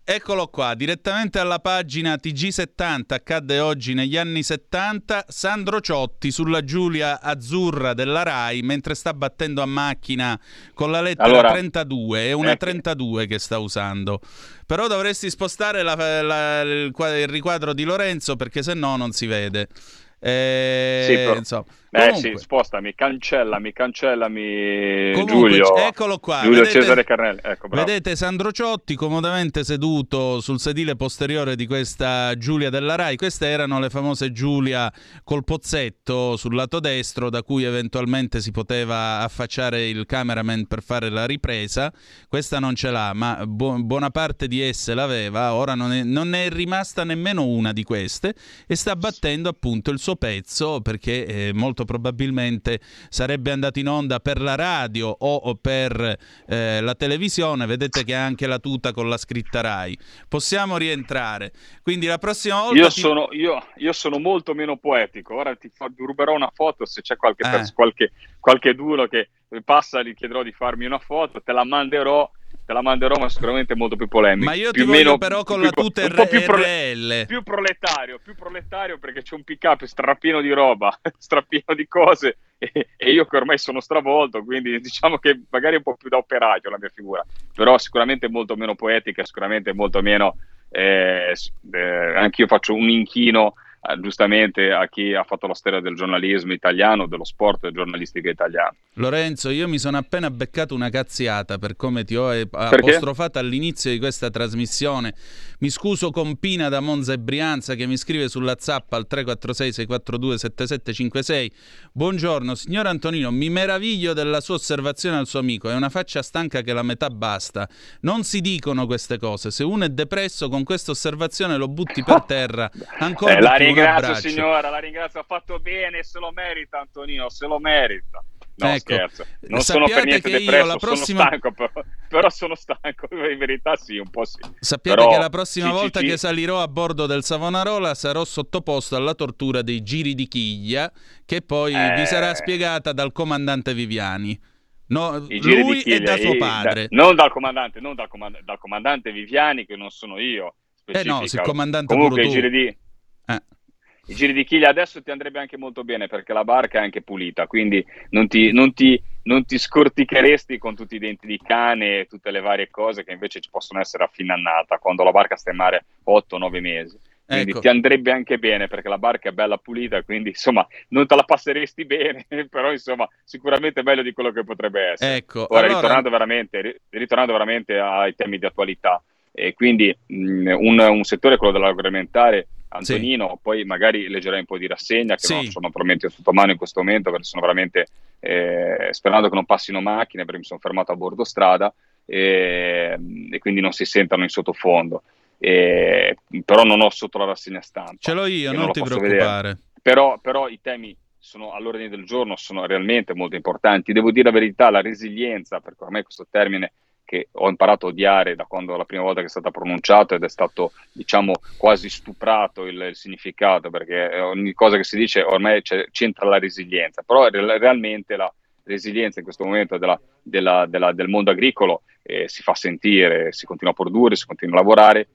S1: Eccolo qua, direttamente alla pagina TG70, accadde oggi negli anni 70, Sandro Ciotti sulla Giulia Azzurra della RAI mentre sta battendo a macchina con la lettera
S11: Allora,
S1: 32, è una
S11: ecco.
S1: 32 che sta usando. Però dovresti spostare la- la- il, il riquadro di Lorenzo perché se no non si vede. Eh,
S11: Sì, però-
S1: insomma.
S11: Eh
S1: Comunque-
S11: sì, spostami, cancellami, cancellami
S1: Comunque,
S11: Giulio.
S1: eccolo qua,
S11: Giulio
S1: vedete-
S11: Cesare Carnelli, ecco.
S1: Vedete Sandro Ciotti comodamente seduto sul sedile posteriore di questa Giulia della Rai. Queste erano le famose Giulia col pozzetto sul lato destro da cui eventualmente si poteva affacciare il cameraman per fare la ripresa. Questa non ce l'ha, ma bu- buona parte di esse l'aveva. Ora non, è- non ne è rimasta nemmeno una di queste e sta battendo appunto il suo pezzo perché eh, molto probabilmente sarebbe andato in onda per la radio o, per eh, la televisione. Vedete che ha anche la tuta con la scritta Rai. Possiamo rientrare. Quindi la prossima volta.
S11: Io,
S1: ti-
S11: sono, io, io sono molto meno poetico. Ora ti, fa- ti ruberò una foto se c'è qualche,
S1: Eh.
S11: pers- qualche, qualche duno che passa, gli chiederò di farmi una foto, te la manderò. Te la manderò, ma sicuramente molto più polemica.
S1: Ma io ti
S11: più
S1: voglio
S11: meno-
S1: però con
S11: più-
S1: la tuta
S11: un po' più, prole-
S1: RL.
S11: più proletario, più proletario perché c'è un pick up strapieno di roba, strapieno di cose e, e io che ormai sono stravolto, quindi diciamo che magari è un po' più da operaio la mia figura, però sicuramente molto meno poetica, sicuramente molto meno, eh, eh, anch'io faccio un inchino eh, giustamente a chi ha fatto la storia del giornalismo italiano, dello sport e giornalistica italiano.
S1: Lorenzo, io mi sono appena beccato una cazziata per come ti ho apostrofato all'inizio di questa trasmissione. Mi scuso con Pina da Monza e Brianza che mi scrive sulla zappa al 346 642 7756. Buongiorno, signor Antonino, mi meraviglio della sua osservazione al suo amico. È una faccia stanca che la metà basta. Non si dicono queste cose. Se uno è depresso con questa osservazione lo butti per terra. Ancora
S11: Eh, la ringrazio
S1: abbraccio.
S11: signora, la ringrazio, ha fatto bene, se lo merita Antonino, se lo merita. No,
S1: Ecco,
S11: scherzo, non sono per niente
S1: io
S11: depresso,
S1: la prossima-
S11: sono stanco, però, però sono stanco, in verità sì, un po' sì.
S1: Sappiate
S11: Però,
S1: che la prossima
S11: sì,
S1: volta
S11: sì.
S1: che salirò a bordo del Savonarola sarò sottoposto alla tortura dei giri di chiglia che poi
S11: Eh.
S1: vi sarà spiegata dal comandante Viviani. No, lui e da suo
S11: i-
S1: padre.
S11: da- non dal comandante, non dal, comand- dal comandante Viviani, che non sono io.
S1: Eh no, se il
S11: specifica.
S1: comandante
S11: Comunque i giri di...
S1: Eh.
S11: I giri di chiglia adesso ti andrebbe anche molto bene perché la barca è anche pulita, quindi non ti, non ti- non ti scorticheresti con tutti i denti di cane e tutte le varie cose che invece ci possono essere a fine annata, quando la barca sta in mare 8-9 mesi. Quindi
S1: Ecco.
S11: ti andrebbe anche bene perché la barca è bella pulita, quindi insomma non te la passeresti bene, però insomma sicuramente meglio di quello che potrebbe essere.
S1: Ecco,
S11: Ora,
S1: allora-
S11: ritornando, veramente, ri- ritornando veramente ai temi di attualità, e quindi mh, un, un settore, quello dell'agroalimentare, Antonino, poi magari leggerai un po' di rassegna che
S1: Sì.
S11: non sono probabilmente sotto mano in questo momento perché sono veramente eh, sperando che non passino macchine perché mi sono fermato a bordo strada e, e quindi non si sentano in sottofondo. E- però non ho sotto la rassegna stampa.
S1: Ce l'ho io, non
S11: lo
S1: ti preoccupare.
S11: Però, però i temi sono all'ordine del giorno, sono realmente molto importanti. Devo dire la verità, la resilienza, perché ormai questo termine che ho imparato a odiare da quando la prima volta che è stato pronunciato ed è stato, diciamo, quasi stuprato il, il significato, perché ogni cosa che si dice ormai c'entra la resilienza, però re- realmente la resilienza in questo momento della- della- della- del mondo agricolo eh, si fa sentire, si continua a produrre, si continua a lavorare,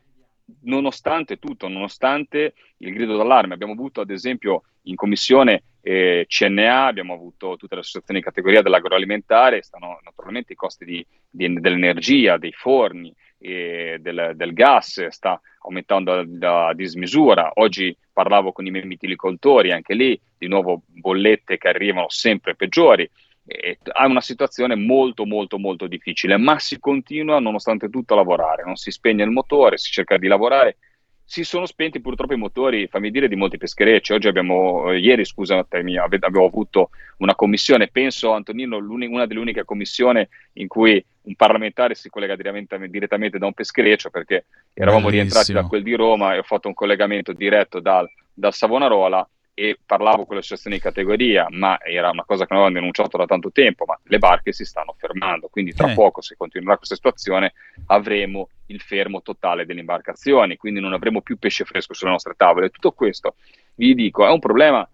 S11: nonostante tutto, nonostante il grido d'allarme. Abbiamo avuto ad esempio in commissione eh, CNA, abbiamo avuto tutte le associazioni di categoria dell'agroalimentare, stanno naturalmente i costi di- di- dell'energia, dei forni, e del, del gas sta aumentando a, a dismisura. Oggi parlavo con i miei mitilicoltori, anche lì di nuovo bollette che arrivano sempre peggiori. Ha una situazione molto molto molto difficile, ma si continua nonostante tutto a lavorare, non si spegne il motore, si cerca di lavorare. Si sono spenti purtroppo i motori, fammi dire, di molti pescherecci. Oggi abbiamo, eh, ieri scusatemi, ave- abbiamo avuto una commissione, penso Antonino, una delle uniche commissioni in cui un parlamentare si collega direttamente, direttamente da un peschereccio perché eravamo rientrati
S1: Bellissimo.
S11: da quel di Roma e ho fatto un collegamento diretto dal, dal Savonarola e parlavo con le associazioni di categoria, ma era una cosa che non avevamo denunciato da tanto tempo, ma le barche si stanno fermando, quindi tra
S1: Eh.
S11: poco, se continuerà questa situazione, avremo il fermo totale delle imbarcazioni, quindi non avremo più pesce fresco sulle nostre tavole. Tutto questo, vi dico, è un problema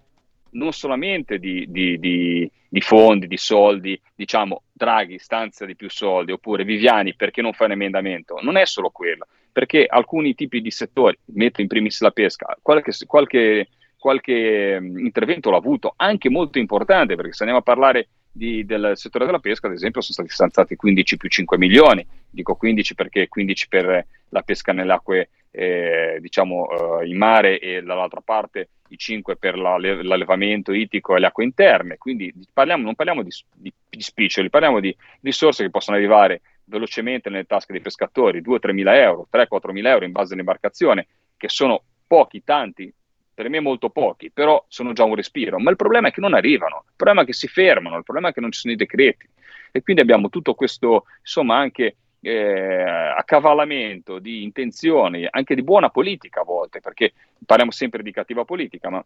S11: non solamente di, di- di- di fondi, di soldi, diciamo Draghi stanzia di più soldi, oppure Viviani perché non fa un emendamento, non è solo quello, perché alcuni tipi di settori, metto in primis la pesca, qualche, qualche, qualche mm, intervento l'ha avuto, anche molto importante, perché se andiamo a parlare di- del settore della pesca, ad esempio, sono stati stanziati 15 più 5 milioni, dico 15 perché 15 per la pesca nelle acque, eh, diciamo, eh, in mare e dall'altra parte i 5 per la- l'allevamento ittico e le acque interne, quindi parliamo- non parliamo di, di, di spiccioli, parliamo di risorse che possono arrivare velocemente nelle tasche dei pescatori, 2-3 mila euro, 3-4 mila euro in base all'imbarcazione, che sono pochi, tanti, per me molto pochi, però sono già un respiro. Ma il problema è che non arrivano, il problema è che si fermano, il problema è che non ci sono i decreti. E quindi abbiamo tutto questo, insomma, anche eh, accavallamento di intenzioni, anche di buona politica a volte, perché parliamo sempre di cattiva politica, ma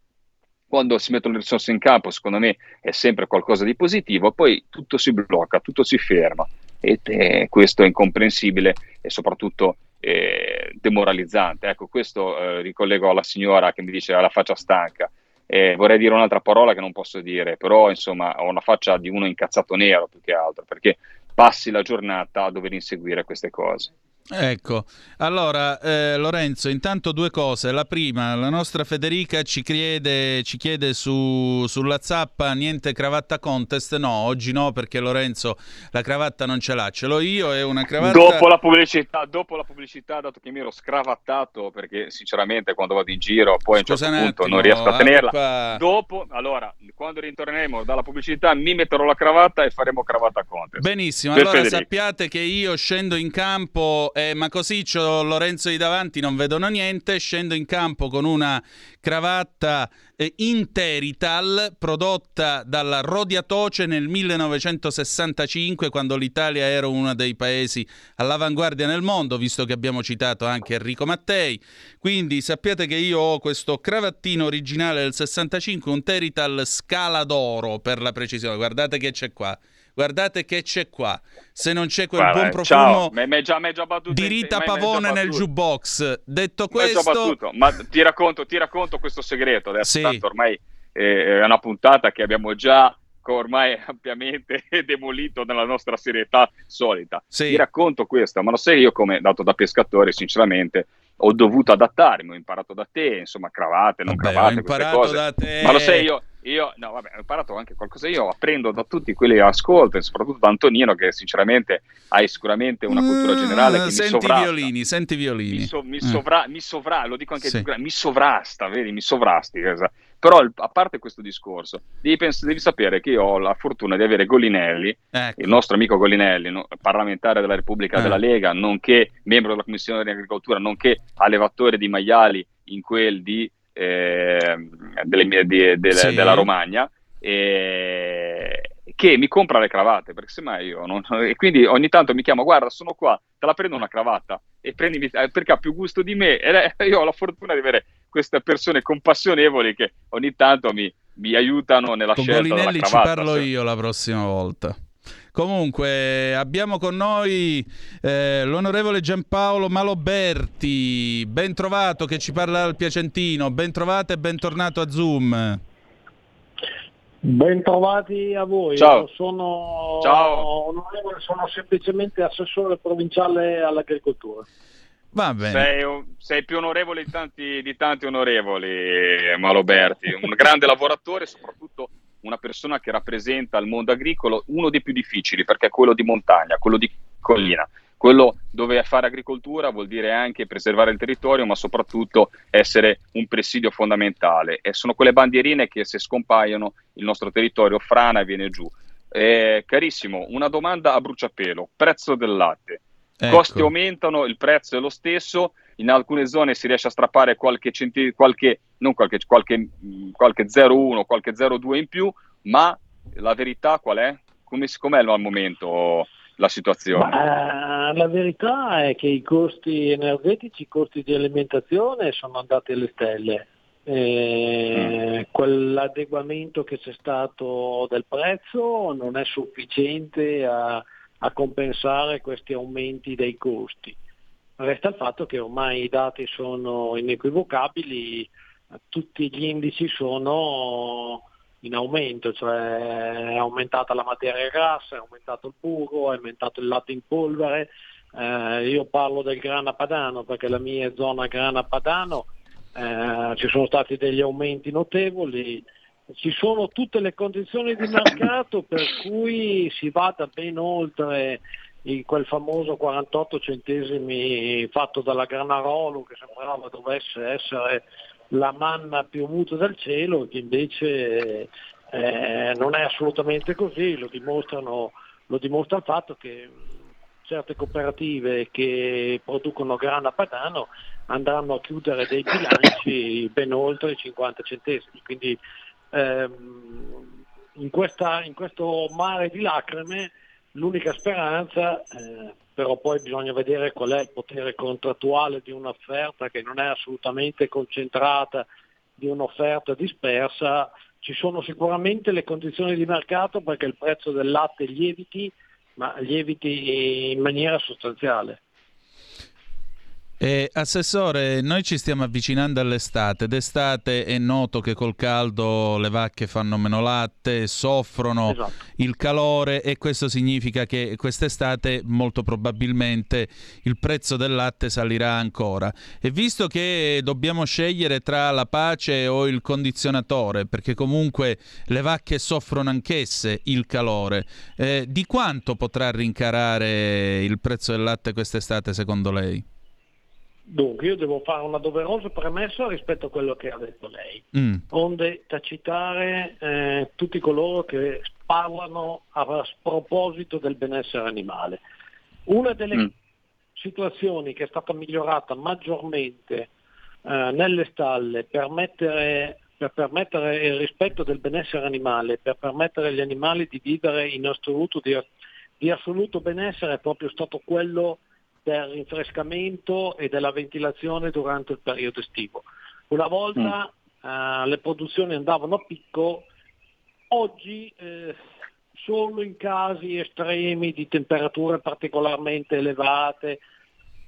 S11: quando si mettono le risorse in campo, secondo me è sempre qualcosa di positivo, poi tutto si blocca, tutto si ferma e eh, questo è incomprensibile e soprattutto eh, demoralizzante. Ecco, questo eh, ricollego alla signora che mi dice alla faccia stanca. Eh, vorrei dire un'altra parola che non posso dire, però insomma ho una faccia di uno incazzato nero più che altro, perché passi la giornata a dover inseguire queste cose.
S1: Ecco, allora eh, Lorenzo, intanto due cose. La prima, la nostra Federica ci chiede, ci chiede su, sulla zappa niente cravatta contest. No, oggi no perché Lorenzo la cravatta non ce l'ha, ce l'ho io, è una cravatta...
S11: Dopo la pubblicità, dopo la pubblicità dato che mi ero scravattato, perché sinceramente quando vado in giro poi a un
S1: Scusa
S11: certo
S1: un
S11: punto
S1: attimo,
S11: non riesco a tenerla.
S1: Alpa-
S11: Dopo, allora, quando ritorneremo dalla pubblicità mi metterò la cravatta e faremo cravatta contest.
S1: Benissimo, allora
S11: Federica.
S1: sappiate che io scendo in campo, eh, ma così c'ho Lorenzo di davanti, non vedono niente, scendo in campo con una cravatta eh, Interital prodotta dalla Rodiatoce nel 1965, quando l'Italia era uno dei paesi all'avanguardia nel mondo, visto che abbiamo citato anche Enrico Mattei. Quindi sappiate che io ho questo cravattino originale del 65, un Terital scala d'oro per la precisione. Guardate che c'è qua. Guardate che c'è qua. Se non c'è quel
S11: Guarda,
S1: buon
S11: eh,
S1: profumo
S11: hai già, m'hai già battuto
S1: di Rita Pavone nel jukebox. Detto questo,
S11: ma ti racconto, ti racconto questo segreto adesso,
S1: Sì.
S11: tanto ormai eh, è una puntata che abbiamo già ormai ampiamente demolito nella nostra serietà solita.
S1: Sì.
S11: Ti racconto questo, ma lo sai io come dato da pescatore, sinceramente, ho dovuto adattarmi, ho imparato da te, insomma, cravatte, non
S1: Vabbè, ho
S11: cravatte, queste
S1: imparato
S11: cose.
S1: da te.
S11: Ma lo sai io, io, no, vabbè, ho imparato anche qualcosa io, apprendo da tutti quelli che ascolto, e soprattutto da Antonino, che sinceramente hai sicuramente una cultura generale che mi
S1: Mm, senti i
S11: sovrasta
S1: violini, senti violini.
S11: mi, so- mi
S1: Eh.
S11: sovra- mi sovra- lo dico anche
S1: Sì.
S11: gra- mi sovrasta, vedi, mi sovrasti. Però a parte questo discorso, devi, pens- devi sapere che io ho la fortuna di avere Golinelli,
S1: Ecco.
S11: il nostro amico Golinelli, no- parlamentare della Repubblica
S1: Eh.
S11: della Lega, nonché membro della Commissione di Agricoltura, nonché allevatore di maiali in quel di, eh, delle di- delle-
S1: Sì.
S11: della Romagna. eh, che mi compra le cravatte perché semmai io non, e quindi ogni tanto mi chiama guarda sono qua te la prendo una cravatta e prendimi eh, perché ha più gusto di me e io ho la fortuna di avere queste persone compassionevoli che ogni tanto mi, mi aiutano nella
S1: Con
S11: scelta della
S1: Golinelli ci
S11: cravatta
S1: parlo
S11: se-
S1: io la prossima volta. Comunque abbiamo con noi eh, l'onorevole Giampaolo Maloberti, ben trovato che ci parla dal Piacentino, ben trovato e bentornato a Zoom.
S12: Bentrovati a voi,
S11: Ciao.
S12: Sono,
S11: Ciao.
S12: onorevole, sono semplicemente assessore provinciale all'agricoltura.
S1: Va bene.
S11: sei, sei più onorevole di tanti, di tanti onorevoli Maloberti un grande lavoratore soprattutto una persona che rappresenta il mondo agricolo uno dei più difficili perché è quello di montagna quello di collina quello dove fare agricoltura vuol dire anche preservare il territorio, ma soprattutto essere un presidio fondamentale. E sono quelle bandierine che se scompaiono il nostro territorio frana e viene giù. Eh, carissimo, una domanda a bruciapelo: prezzo del latte.
S1: Ecco.
S11: Costi aumentano, il prezzo è lo stesso. In alcune zone si riesce a strappare qualche, centi- qualche, non qualche, qualche, mh, qualche 0,1, qualche 0,2 in più, ma la verità qual è? Come, com'è al momento la situazione?
S12: Ma, eh, la verità è che i costi energetici, i costi di alimentazione sono andati alle stelle. Eh, Quell'adeguamento che c'è stato del prezzo non è sufficiente a, a compensare questi aumenti dei costi. Resta il fatto che ormai i dati sono inequivocabili, tutti gli indici sono in aumento, cioè è aumentata la materia grassa, è aumentato il burro, è aumentato il latte in polvere. Eh, io parlo del grana padano perché la mia è zona grana padano, eh, ci sono stati degli aumenti notevoli, ci sono tutte le condizioni di mercato per cui si vada ben oltre quel famoso 48 centesimi fatto dalla Granarolo che sembrava dovesse essere la manna piovuta dal cielo, che invece eh, non è assolutamente così, lo, lo dimostra il fatto che certe cooperative che producono grana padano andranno a chiudere dei bilanci ben oltre i 50 centesimi. Quindi ehm, in, questa- in questo mare di lacrime l'unica speranza, eh, però poi bisogna vedere qual è il potere contrattuale di un'offerta che non è assolutamente concentrata di un'offerta dispersa, ci sono sicuramente le condizioni di mercato perché il prezzo del latte lieviti, ma lieviti in maniera sostanziale.
S1: Eh, assessore, noi ci stiamo avvicinando all'estate. D'estate è noto che col caldo le vacche fanno meno latte, soffrono
S12: Esatto.
S1: il calore e questo significa che quest'estate molto probabilmente il prezzo del latte salirà ancora. E visto che dobbiamo scegliere tra la pace o il condizionatore, perché comunque le vacche soffrono anch'esse il calore, eh, di quanto potrà rincarare il prezzo del latte quest'estate secondo lei?
S12: Dunque, io devo fare una doverosa premessa rispetto a quello che ha detto lei,
S1: Mm.
S12: onde tacitare eh, tutti coloro che parlano a sproposito del benessere animale. Una delle
S11: Mm.
S12: situazioni che è stata migliorata maggiormente eh, nelle stalle per mettere, per permettere il rispetto del benessere animale, per permettere agli animali di vivere in assoluto, di, di assoluto benessere è proprio stato quello del rinfrescamento e della ventilazione durante il periodo estivo. Una volta eh, le produzioni andavano a picco, oggi eh, solo in casi estremi di temperature particolarmente elevate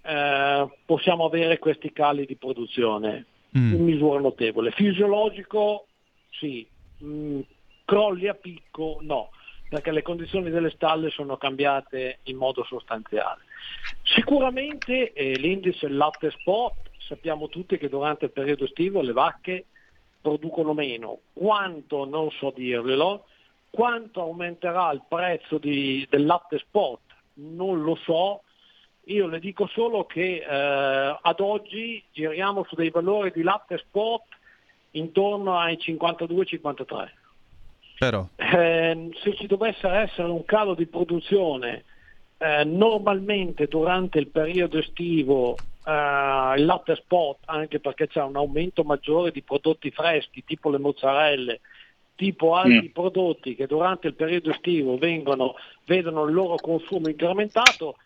S12: eh, possiamo avere questi cali di produzione
S1: Mm.
S12: in misura notevole. Fisiologico sì, Mm, crolli a picco no, perché le condizioni delle stalle sono cambiate in modo sostanziale. Sicuramente eh, l'indice latte spot, sappiamo tutti che durante il periodo estivo le vacche producono meno. Quanto non so dirvelo, quanto aumenterà il prezzo di- del latte spot non lo so, io le dico solo che eh, ad oggi giriamo su dei valori di latte spot intorno ai 52-53.
S1: Però.
S12: Eh, se ci dovesse essere un calo di produzione eh, normalmente durante il periodo estivo eh, il latte spot, anche perché c'è un aumento maggiore di prodotti freschi tipo le mozzarelle, tipo altri
S11: Mm.
S12: prodotti che durante il periodo estivo vengono, vedono il loro consumo incrementato,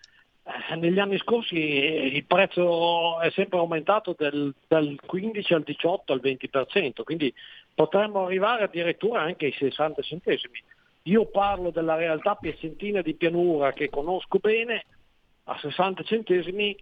S12: eh, negli anni scorsi il prezzo è sempre aumentato del- dal 15 al 18 al 20%, quindi potremmo arrivare addirittura anche ai 60 centesimi. Io parlo della realtà piacentina di pianura che conosco bene, a 60 centesimi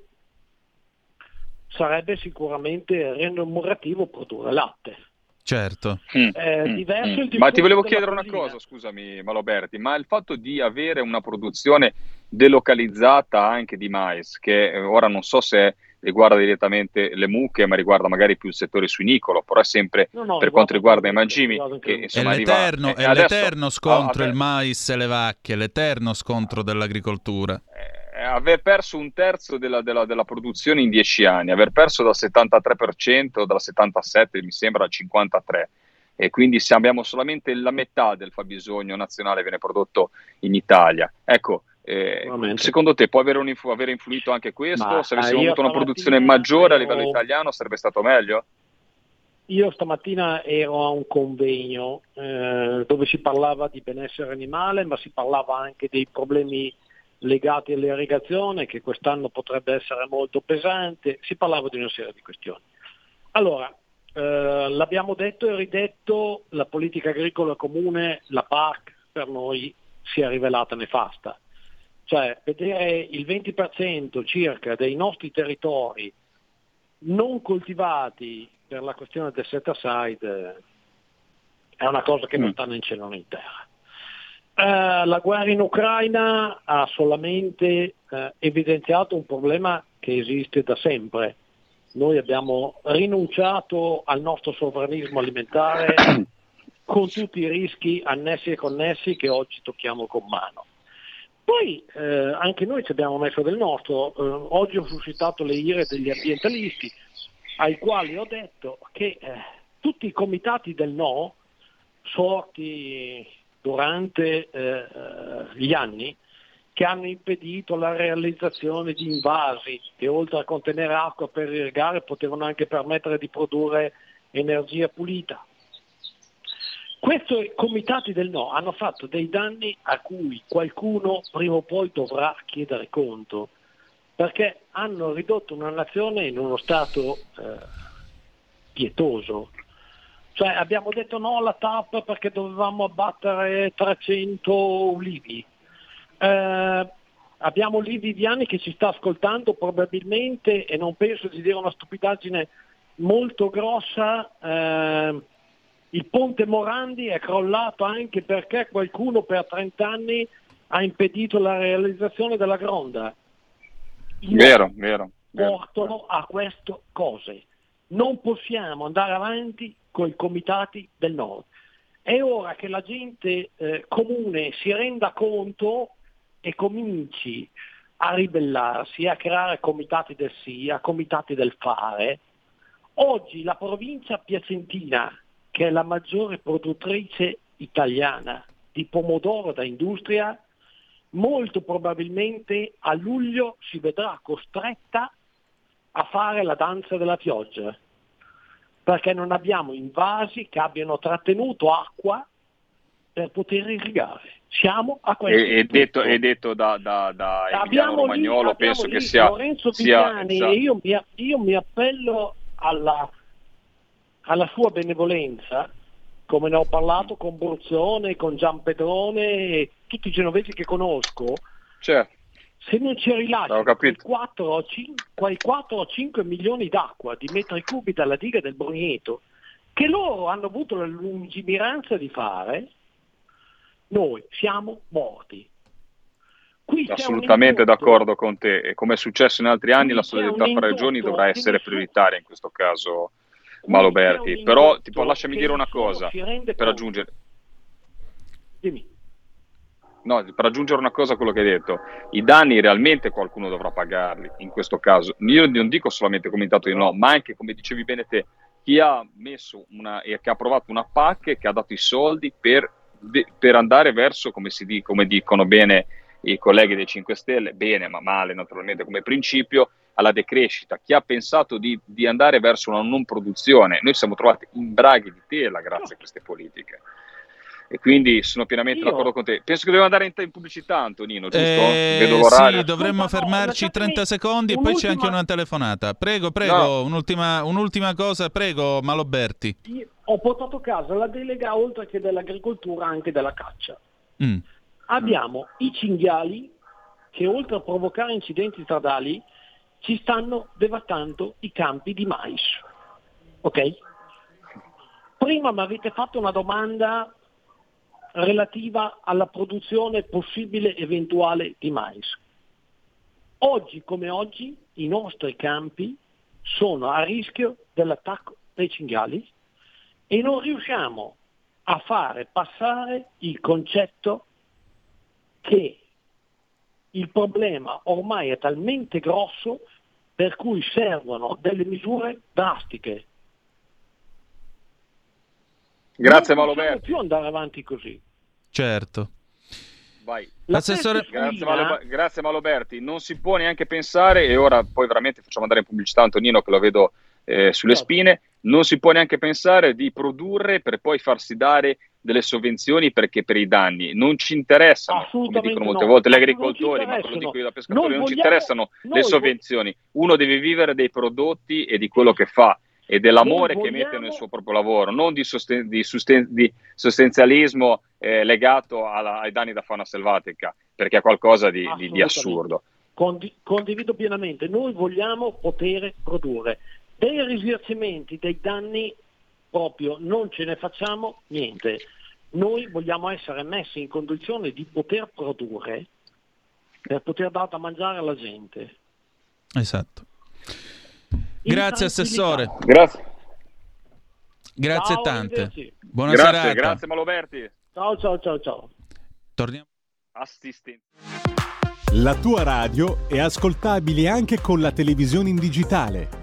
S12: sarebbe sicuramente remunerativo produrre latte.
S1: Certo.
S12: Eh,
S11: Mm,
S12: diverso
S11: mm.
S12: il discorso
S11: Ma ti volevo chiedere una cosa, scusami Maloberti, ma il fatto di avere una produzione delocalizzata anche di mais, che eh, ora non so se riguarda direttamente le mucche, ma riguarda magari più il settore suinicolo, però è sempre
S12: No, no,
S11: per quanto riguarda i mangimi, che insomma
S1: è
S11: arriva...
S1: l'eterno,
S11: eh,
S1: è
S11: adesso-
S1: l'eterno scontro
S11: a-
S1: il mais e le vacche, l'eterno scontro dell'agricoltura.
S11: eh, aver perso un terzo della, della- della produzione in dieci anni, aver perso dal 73%, dal 77% mi sembra al 53%, e quindi se abbiamo solamente la metà del fabbisogno nazionale viene prodotto in Italia. Ecco, eh, secondo te può avere, un avere influito anche questo?
S12: Ma,
S11: se avessimo
S12: eh,
S11: avuto una produzione maggiore a livello
S12: ero-
S11: italiano sarebbe stato meglio?
S12: Io stamattina ero a un convegno eh, dove si parlava di benessere animale, ma si parlava anche dei problemi legati all'irrigazione, che quest'anno potrebbe essere molto pesante, si parlava di una serie di questioni. Allora, eh, l'abbiamo detto e ridetto, la politica agricola comune, la PAC, per noi si è rivelata nefasta. Cioè, vedere il 20% circa dei nostri territori non coltivati per la questione del set aside è una cosa che non sta né in cielo né in terra. Eh, la guerra in Ucraina ha solamente eh, evidenziato un problema che esiste da sempre. Noi abbiamo rinunciato al nostro sovranismo alimentare con tutti i rischi annessi e connessi che oggi tocchiamo con mano. Poi eh, anche noi ci abbiamo messo del nostro, Eh, oggi ho suscitato le ire degli ambientalisti ai quali ho detto che eh, tutti i comitati del no sorti durante eh, gli anni che hanno impedito la realizzazione di invasi che oltre a contenere acqua per irrigare potevano anche permettere di produrre energia pulita. Questi comitati del no hanno fatto dei danni a cui qualcuno prima o poi dovrà chiedere conto, perché hanno ridotto una nazione in uno stato eh, pietoso. Cioè abbiamo detto no alla TAP perché dovevamo abbattere 300 ulivi. Eh, abbiamo lì Viviani che ci sta ascoltando probabilmente e non penso di dire una stupidaggine molto grossa. eh, il ponte Morandi è crollato anche perché qualcuno per 30 anni ha impedito la realizzazione della gronda. I
S11: Vero, vero. vero.
S12: portano a queste cose. Non possiamo andare avanti con i comitati del nord. È ora che la gente eh, comune si renda conto e cominci a ribellarsi, a creare comitati del sì, a comitati del fare. Oggi la provincia piacentina, che è la maggiore produttrice italiana di pomodoro da industria, molto probabilmente a luglio si vedrà costretta a fare la danza della pioggia, perché non abbiamo invasi che abbiano trattenuto acqua per poter irrigare. Siamo a questo
S11: E,
S12: punto.
S11: detto, e detto da, da, da Emiliano
S12: lì,
S11: Romagnolo,
S12: abbiamo
S11: penso
S12: lì
S11: che sia,
S12: Lorenzo
S11: sia esatto.
S12: e io mi, io mi appello alla, alla sua benevolenza, come ne ho parlato con Borzone, con Giampedrone e tutti i genovesi che conosco,
S11: Certo.
S12: se non ci rilasci quei
S11: capito.
S12: 4, o 5, quei 4 o 5 milioni d'acqua di metri cubi dalla diga del Brugneto, che loro hanno avuto la lungimiranza di fare, noi siamo morti. Qui
S11: Assolutamente d'accordo con te e come è successo in altri anni la solidarietà fra regioni dovrà essere prioritaria in questo caso Maloberti però tipo, lasciami dire una cosa per aggiungere
S12: Dimmi.
S11: No, per aggiungere una cosa a quello che hai detto, i danni realmente qualcuno dovrà pagarli in questo caso. Io non dico solamente come comitato di no, ma anche, come dicevi bene te, chi ha messo una, e che ha approvato una PAC che ha dato i soldi per, per andare verso, come, si di- come dicono bene i colleghi dei 5 Stelle, bene ma male naturalmente come principio, alla decrescita. Chi ha pensato di, di andare verso una non produzione? Noi siamo trovati in braghi di tela grazie a queste politiche. E quindi sono pienamente
S12: Io-
S11: d'accordo con te. Penso che dobbiamo andare in, in pubblicità, Antonino, giusto?
S1: Eh,
S11: Vedo l'orario.
S1: sì, dovremmo
S12: no,
S1: fermarci
S12: lasciatemi
S1: 30 secondi e poi c'è anche una telefonata. Prego, prego,
S11: No.
S1: un'ultima, un'ultima cosa, prego, Maloberti.
S12: Io ho portato a casa la delega oltre che dell'agricoltura anche della caccia.
S1: Mm.
S12: Abbiamo i cinghiali che oltre a provocare incidenti stradali ci stanno devastando i campi di mais. Ok? Prima mi avete fatto una domanda relativa alla produzione possibile eventuale di mais. Oggi come oggi i nostri campi sono a rischio dell'attacco dei cinghiali e non riusciamo a fare passare il concetto che il problema ormai è talmente grosso per cui servono delle misure drastiche.
S11: Grazie
S12: non possiamo
S11: Maloberti.
S12: più andare avanti così.
S1: Certo.
S11: Vai.
S12: La
S1: Assessore-
S12: peste
S11: Grazie, Malo- grazie Maloberti. Non si può neanche pensare, e ora poi veramente facciamo andare in pubblicità Antonino che lo vedo eh, sulle
S12: Certo.
S11: spine, non si può neanche pensare di produrre per poi farsi dare delle sovvenzioni perché per i danni non ci interessano, come dicono molte
S12: no.
S11: volte gli
S12: Non
S11: agricoltori, ma ve lo
S12: interessano.
S11: dico io da pescatore,
S12: Noi
S11: non ci
S12: vogliamo-
S11: interessano le sovvenzioni. Uno deve vivere dei prodotti e di quello che fa e dell'amore
S12: Noi
S11: che
S12: vogliamo-
S11: mette nel suo proprio lavoro, non di, sosten- di susten- di sostanzialismo eh, legato alla- ai danni da fauna selvatica, perché è qualcosa di, di- assurdo.
S12: Condi- condivido pienamente, noi vogliamo poter produrre dei risarcimenti, dei danni proprio, non ce ne facciamo niente. Noi vogliamo essere messi in condizione di poter produrre per poter dare da mangiare alla gente.
S1: Esatto. Grazie assessore.
S11: Grazie.
S1: Grazie
S12: Ciao,
S1: tante.
S12: arrivederci.
S1: Buona
S11: grazie,
S1: serata.
S11: grazie Maloberti.
S12: Ciao ciao ciao ciao.
S1: Torniamo.
S11: Assistente.
S8: La tua radio è ascoltabile anche con la televisione in digitale.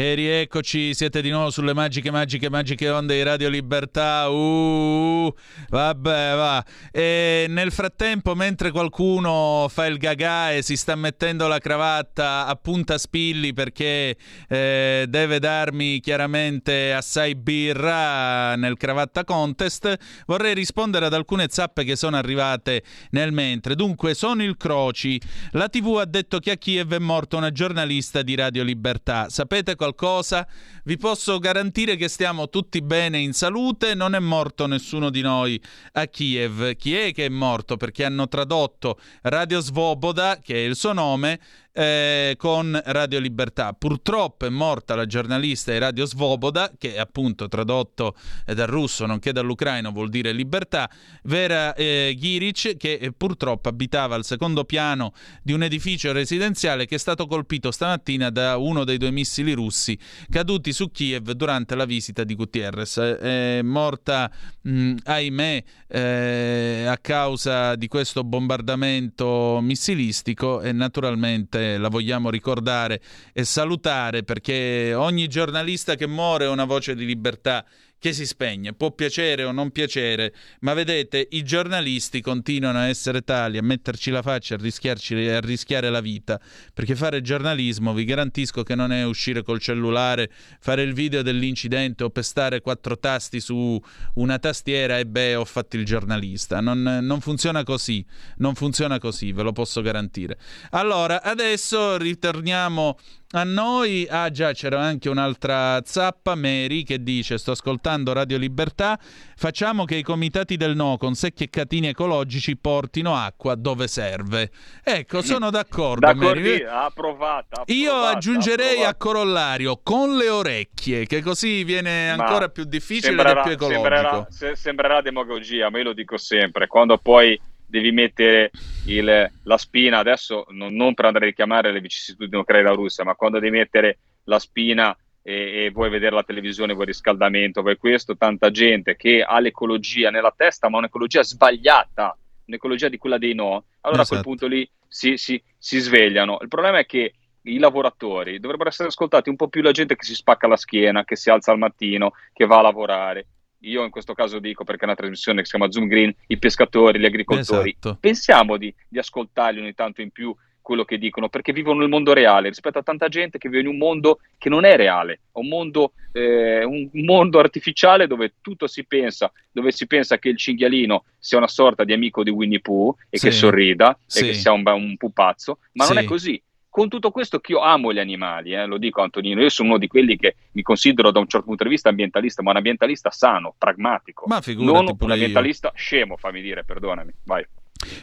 S1: E rieccoci, siete di nuovo sulle magiche, magiche, magiche onde di Radio Libertà. Uh, vabbè, va. E nel frattempo, mentre qualcuno fa il gagà e si sta mettendo la cravatta a punta spilli perché eh, deve darmi chiaramente assai birra nel cravatta contest, vorrei rispondere ad alcune zappe che sono arrivate nel mentre. Dunque, sono il Croci. La TV ha detto che a Kiev è morta una giornalista di Radio Libertà. Sapete qualcosa? Vi posso garantire che stiamo tutti bene in salute, non è morto nessuno di noi a Kiev. Chi è che è morto? Perché hanno tradotto Radio Svoboda, che è il suo nome, eh, con Radio Libertà. Purtroppo è morta la giornalista di Radio Svoboda, che appunto tradotto eh, dal russo nonché dall'ucraino vuol dire libertà, Vera eh, Ghiric, che eh, purtroppo abitava al secondo piano di un edificio residenziale che è stato colpito stamattina da uno dei due missili russi caduti su Kiev durante la visita di Gutierrez. È morta, mh, ahimè, eh, a causa di questo bombardamento missilistico e naturalmente la vogliamo ricordare e salutare perché ogni giornalista che muore è una voce di libertà che si spegne. Può piacere o non piacere, ma vedete, i giornalisti continuano a essere tali, a metterci la faccia, a, rischiarci, a rischiare la vita, perché fare giornalismo vi garantisco che non è uscire col cellulare, fare il video dell'incidente o pestare quattro tasti su una tastiera e beh, ho fatto il giornalista. Non, non funziona così, non funziona così, ve lo posso garantire. Allora, adesso ritorniamo a noi, ah già, c'era anche un'altra zappa, Mary, che dice: Sto ascoltando Radio Libertà. Facciamo che i comitati del no con secchi e catini ecologici portino acqua dove serve. Ecco, sono d'accordo.
S11: D'accordo,
S1: Mary.
S11: approvata,
S1: Io
S11: approvata,
S1: aggiungerei
S11: approvata.
S1: a corollario con le orecchie, che così viene
S11: Ma
S1: ancora più difficile
S11: sembrerà,
S1: è più ecologico.
S11: sembrerà, se- sembrerà demagogia, ma io lo dico sempre. Quando poi devi mettere il- la spina, adesso non, non per andare a richiamare le vicissitudini ucraina-russa, ma quando devi mettere la spina e, e vuoi vedere la televisione, vuoi riscaldamento, vuoi questo, tanta gente che ha l'ecologia nella testa, ma un'ecologia sbagliata, un'ecologia di quella dei no, allora a quel
S1: Esatto.
S11: punto lì si, si- si svegliano. Il problema è che i lavoratori dovrebbero essere ascoltati un po' più la gente che si spacca la schiena, che si alza al mattino, che va a lavorare. Io in questo caso dico, perché è una trasmissione che si chiama Zoom Green, i pescatori, gli agricoltori.
S1: Esatto.
S11: Pensiamo di, di ascoltarli ogni tanto in più quello che dicono, perché vivono il mondo reale rispetto a tanta gente che vive in un mondo che non è reale, un mondo, eh, un mondo artificiale dove tutto si pensa, dove si pensa che il cinghialino sia una sorta di amico di Winnie Pooh e
S1: Sì.
S11: che sorrida
S1: Sì.
S11: e che sia un, un pupazzo, ma non
S1: Sì.
S11: è così. Con tutto questo che io amo gli animali, eh, lo dico Antonino, io sono uno di quelli che mi considero da un certo punto di vista ambientalista, ma un ambientalista sano, pragmatico, non un
S1: pure io.
S11: ambientalista scemo, fammi dire, perdonami, vai.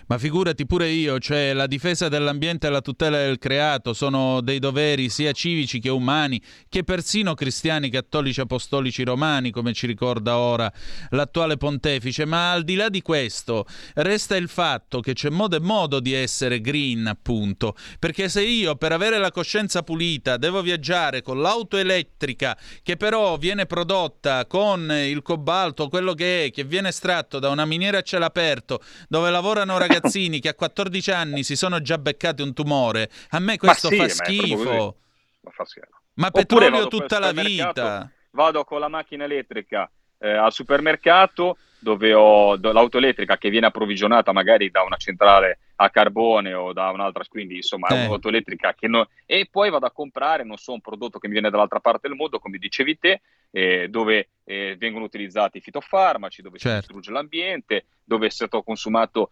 S1: Ma figurati pure io, cioè la difesa dell'ambiente e la tutela del creato sono dei doveri sia civici che umani, che persino cristiani, cattolici, apostolici, romani, come ci ricorda ora l'attuale pontefice. Ma al di là di questo, resta il fatto che c'è modo e modo di essere green, appunto. Perché se io, per avere la coscienza pulita, devo viaggiare con l'auto elettrica, che però viene prodotta con il cobalto, quello che è, che viene estratto da una miniera a cielo aperto, dove lavorano ragazzini che a 14 anni si sono già beccati un tumore, a me questo
S11: sì,
S1: fa schifo.
S11: Ma fa schifo.
S1: Ma petrolio tutta la vita.
S11: Vado con la macchina elettrica eh, al supermercato dove ho l'auto elettrica che viene approvvigionata magari da una centrale a carbone o da un'altra, quindi insomma è
S1: Eh.
S11: un'auto elettrica che non... e poi vado a comprare, non so, un prodotto che mi viene dall'altra parte del mondo, come dicevi te, eh, dove eh, vengono utilizzati i fitofarmaci, dove si
S1: Certo.
S11: distrugge l'ambiente, dove è stato consumato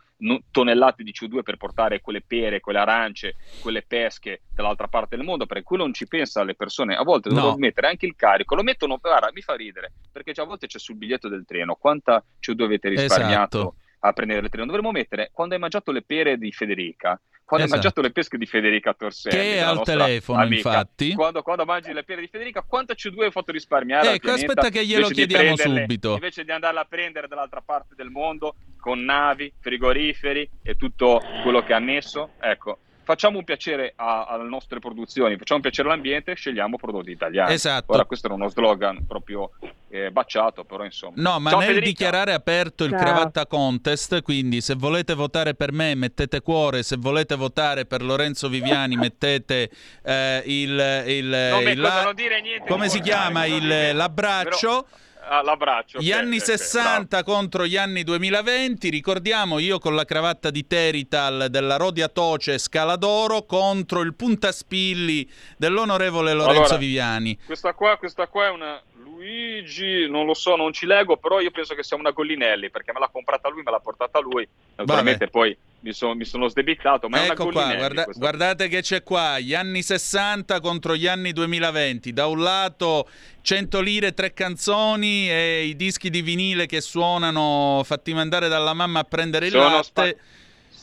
S11: tonnellate di CO2 per portare quelle pere, quelle arance, quelle pesche dall'altra parte del mondo, perché quello non ci pensa le persone. A volte
S1: No.
S11: devono mettere anche il carico, lo mettono, guarda, mi fa ridere, perché già a volte c'è sul biglietto del treno quanta CO2 avete risparmiato
S1: Esatto.
S11: A prendere il treno. Dovremmo mettere quando hai mangiato le pere di Federica, quando
S1: Esatto.
S11: hai mangiato le pesche di Federica Torselli,
S1: Che è al telefono,
S11: amica,
S1: infatti.
S11: Quando, quando mangi le pere di Federica, quanto CO2 hai fatto risparmiare?
S1: Ecco, aspetta che glielo chiediamo subito.
S11: Invece di andarla a prendere dall'altra parte del mondo con navi, frigoriferi e tutto quello che è annesso, ecco. Facciamo un piacere a- alle nostre produzioni, facciamo un piacere all'ambiente, scegliamo prodotti italiani.
S1: Esatto.
S11: Ora, questo era uno slogan proprio eh, baciato, però insomma.
S1: No, ma
S11: Ciao,
S1: nel
S11: Federica.
S1: dichiarare aperto il
S11: Ciao.
S1: cravatta contest, quindi se volete votare per me mettete cuore, se volete votare per Lorenzo Viviani mettete eh, il, il,
S11: Non mi-
S1: il la-
S11: non dire niente
S1: come si chiama
S11: non
S1: il,
S11: dire-
S1: l'abbraccio.
S11: Ah, l'abbraccio.
S1: Gli anni
S11: ok, ok,
S1: 60 contro gli anni 2020, ricordiamo io con la cravatta di Terital della Rodia Toce Scala d'Oro contro il puntaspilli dell'onorevole Lorenzo
S11: Allora,
S1: Viviani.
S11: Questa qua, questa qua è una Luigi, non lo so, non ci leggo, però io penso che sia una Gollinelli perché me l'ha comprata lui, me l'ha portata lui. Naturalmente poi mi, sono- mi sono sdebitato, ma è
S1: Ecco qua, guarda- guardate che c'è qua, gli anni 60 contro gli anni 2020. Da un lato 100 lire, tre canzoni e i dischi di vinile che suonano fatti mandare dalla mamma a prendere il
S11: Sono
S1: latte.
S11: spa-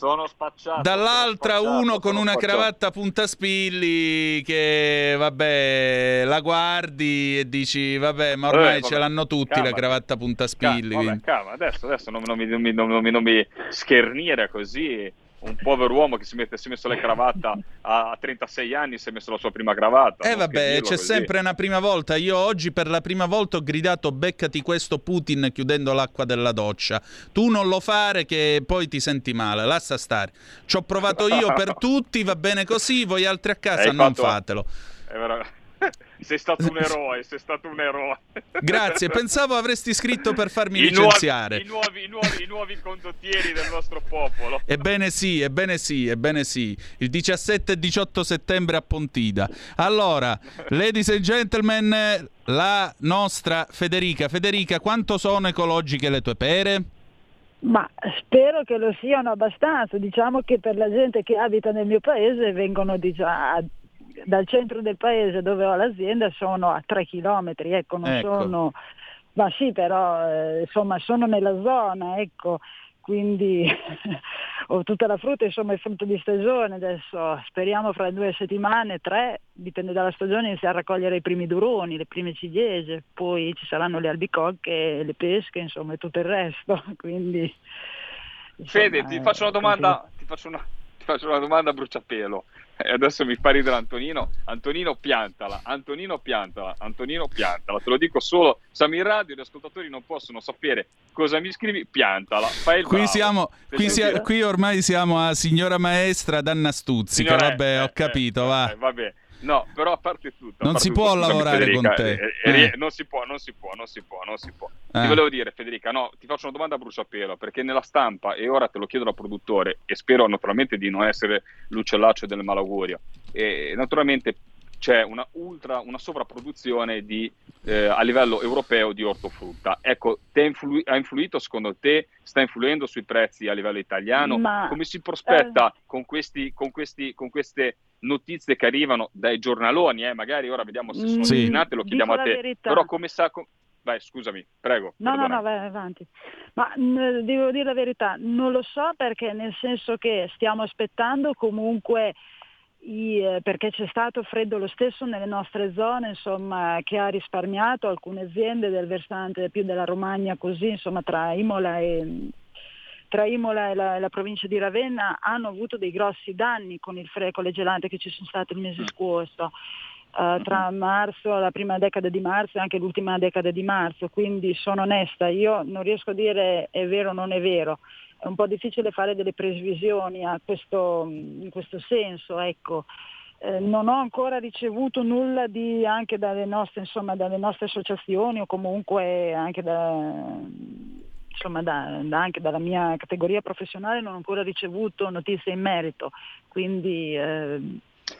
S11: Sono spacciato.
S1: Dall'altra
S11: sono spacciato,
S1: uno con una
S11: spacciato.
S1: cravatta puntaspilli che vabbè la guardi e dici vabbè ma ormai
S11: Eh, vabbè,
S1: ce l'hanno tutti
S11: calma.
S1: la cravatta puntaspilli.
S11: Ca- vabbè, calma, adesso, adesso non, non mi, non, mi, non, mi, non mi schernire così. Un povero uomo che si, mette, si è messo la cravatta a, a 36 anni, si è messo la sua prima cravatta.
S1: Eh vabbè, c'è
S11: così.
S1: sempre una prima volta. Io oggi per la prima volta ho gridato beccati questo Putin chiudendo l'acqua della doccia. Tu non lo fare che poi ti senti male, lascia stare. Ci ho provato io per tutti, va bene così, voi altri a casa
S11: Hai
S1: non
S11: fatto-
S1: fatelo.
S11: È vero- sei stato un eroe, sei stato un eroe.
S1: Grazie, pensavo avresti scritto per farmi
S11: I nuovi,
S1: licenziare.
S11: i, nuovi, i, nuovi, I nuovi condottieri del nostro popolo.
S1: Ebbene sì, ebbene sì, ebbene sì. Il 17 e 18 settembre a Pontida. Allora, ladies and gentlemen, la nostra Federica. Federica, quanto sono ecologiche le tue pere?
S13: Ma spero che lo siano abbastanza, diciamo che per la gente che abita nel mio paese vengono diciamo, dal centro del paese dove ho l'azienda sono a 3 chilometri, ecco, non
S14: Ecco.
S13: sono, ma sì però eh, insomma sono nella zona, ecco, quindi ho tutta la frutta, insomma è frutto di stagione, adesso speriamo fra due settimane, tre, dipende dalla stagione, iniziare a raccogliere i primi duroni, le prime ciliegie, poi ci saranno le albicocche, le pesche, insomma e tutto il resto, quindi...
S11: Fede,
S13: insomma,
S11: ti
S13: eh,
S11: faccio una domanda, ti faccio una, ti faccio una domanda a bruciapelo. E adesso mi fa ridere Antonino. Antonino piantala, Antonino piantala, Antonino piantala. Te lo dico solo, siamo in radio, gli ascoltatori non possono sapere cosa mi scrivi, piantala. Fai il
S1: Qui,
S11: bravo.
S1: siamo, qui, sia- qui ormai siamo a signora maestra Danna Stuzzi, che
S11: Signora-
S1: vabbè, ho capito, va.
S11: Eh, vabbè. No, però a parte tutto.
S1: Non si può lavorare
S11: Federica,
S1: con te.
S11: eh, eh,
S1: Eh.
S11: Non si può, non si può, non si può, non si può.
S1: Eh.
S11: Ti volevo dire, Federica, no, ti faccio una domanda a bruciapelo, perché nella stampa, e ora te lo chiedo da produttore, e spero naturalmente di non essere l'uccellaccio del malaugurio, e naturalmente c'è una ultra, una sovrapproduzione di, eh, a livello europeo di ortofrutta. Ecco, te ha, influ- ha influito secondo te, sta influendo sui prezzi a livello italiano?
S13: Ma,
S11: Come si prospetta
S13: eh.
S11: con, questi, con, questi, con queste notizie che arrivano dai giornaloni? eh? Magari ora vediamo se sono
S13: Mm,
S11: sì. ordinate, lo chiediamo
S13: dico
S11: a te.
S13: verità.
S11: Però come sa... com- Vai, scusami, prego.
S13: No, no,
S11: perdonami.
S13: no, vai avanti. Ma mh, devo dire la verità, non lo so perché nel senso che stiamo aspettando comunque i, eh, perché c'è stato freddo lo stesso nelle nostre zone, insomma, che ha risparmiato alcune aziende del versante più della Romagna così, insomma, tra Imola e tra Imola e la, la provincia di Ravenna hanno avuto dei grossi danni con il freddo con le gelate che ci sono state il mese scorso. eh, tra marzo, la prima decada di marzo e anche l'ultima decada di marzo, quindi sono onesta, io non riesco a dire è vero o non è vero, è un po' difficile fare delle previsioni a questo, in questo senso, ecco. Eh, non ho ancora ricevuto nulla di, anche dalle nostre, insomma, dalle nostre associazioni o comunque anche da, insomma, da- da- anche dalla mia categoria professionale non ho ancora ricevuto notizie in merito, quindi eh,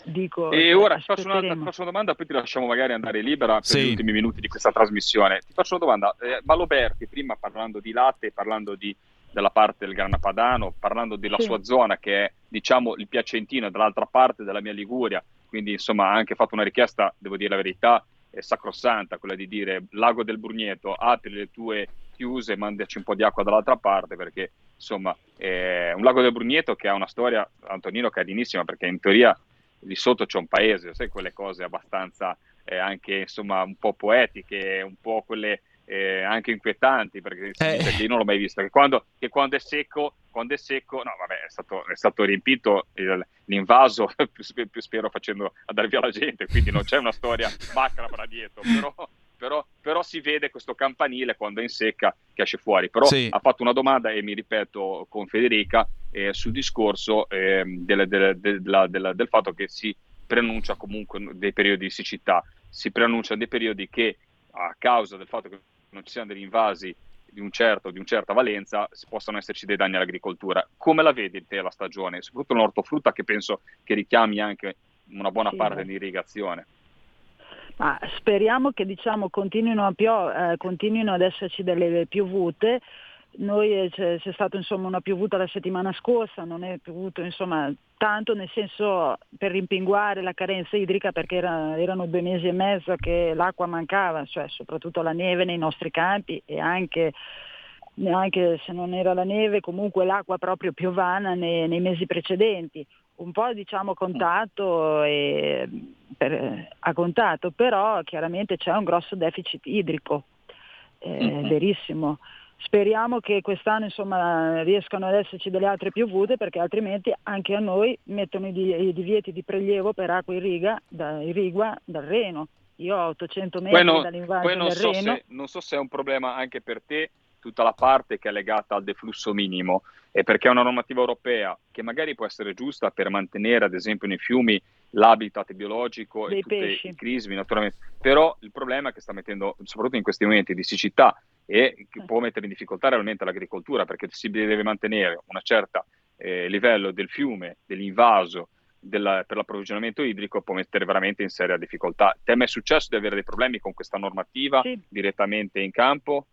S13: dico...
S11: E ora ti faccio, un'altra, ti faccio una domanda, poi ti lasciamo magari andare libera per
S1: Sì.
S11: gli ultimi minuti di questa trasmissione. Ti faccio una domanda, eh, Maloberti, prima parlando di latte, parlando di- della parte del Grana Padano, parlando della
S14: Sì.
S11: sua zona che è diciamo il Piacentino, dall'altra parte della mia Liguria, quindi insomma ha anche fatto una richiesta, devo dire la verità, è sacrosanta, quella di dire Lago del Brugneto, apri le tue chiuse, mandaci un po' di acqua dall'altra parte perché insomma è un lago del Brugneto che ha una storia, Antonino, carinissima perché in teoria lì sotto c'è un paese, sai quelle cose abbastanza eh, anche insomma un po' poetiche, un po' quelle eh, anche inquietanti perché,
S1: Eh.
S11: io non l'ho mai visto, che quando, che quando è secco, quando è secco, no vabbè è stato, è stato riempito il- l'invaso, più, più spero facendo andare via la gente, quindi non c'è una storia macabra dietro, però, però, però si vede questo campanile quando è in secca che esce fuori. Però
S1: Sì.
S11: ha fatto una domanda e mi ripeto con Federica eh, sul discorso delle- delle- della- della- del fatto che si preannuncia comunque dei periodi di siccità, si preannunciano dei periodi che a causa del fatto che non ci siano degli invasi di un certo, di una certa valenza, possano esserci dei danni all'agricoltura. Come la vedi te la stagione? Soprattutto l'ortofrutta che penso che richiami anche una buona
S13: Sì,
S11: parte di irrigazione.
S13: Ma speriamo che diciamo, continuino, a pio- eh, continuino ad esserci delle piovute. Noi eh, c'è, c'è stata insomma, una piovuta la settimana scorsa, non è piovuto insomma, tanto nel senso per rimpinguare la carenza idrica perché era- erano due mesi e mezzo che l'acqua mancava, cioè soprattutto la neve nei nostri campi e anche, neanche se non era la neve comunque l'acqua proprio piovana nei, nei mesi precedenti. Un po' diciamo contato e, per- a contatto, però chiaramente c'è un grosso deficit idrico, è verissimo. Speriamo che quest'anno insomma, riescano ad esserci delle altre piovute perché altrimenti anche a noi mettono i, di- i divieti di prelievo per acqua irriga, da, irrigua dal Reno. Io ho 800 metri
S11: Poi, non-
S13: dall'invaso
S11: poi non,
S13: del
S11: so
S13: Reno.
S11: se, non so se è un problema anche per te tutta la parte che è legata al deflusso minimo e perché è una normativa europea che magari può essere giusta per mantenere ad esempio nei fiumi l'habitat biologico
S13: Dei
S11: e tutte
S13: pesci.
S11: i crismi naturalmente però il problema è che sta mettendo soprattutto in questi momenti di siccità e che può mettere in difficoltà realmente l'agricoltura perché si deve mantenere un certo livello del fiume, dell'invaso della- per l'approvvigionamento idrico può mettere veramente in seria difficoltà. Ti è mai successo di avere dei problemi con questa normativa direttamente in campo?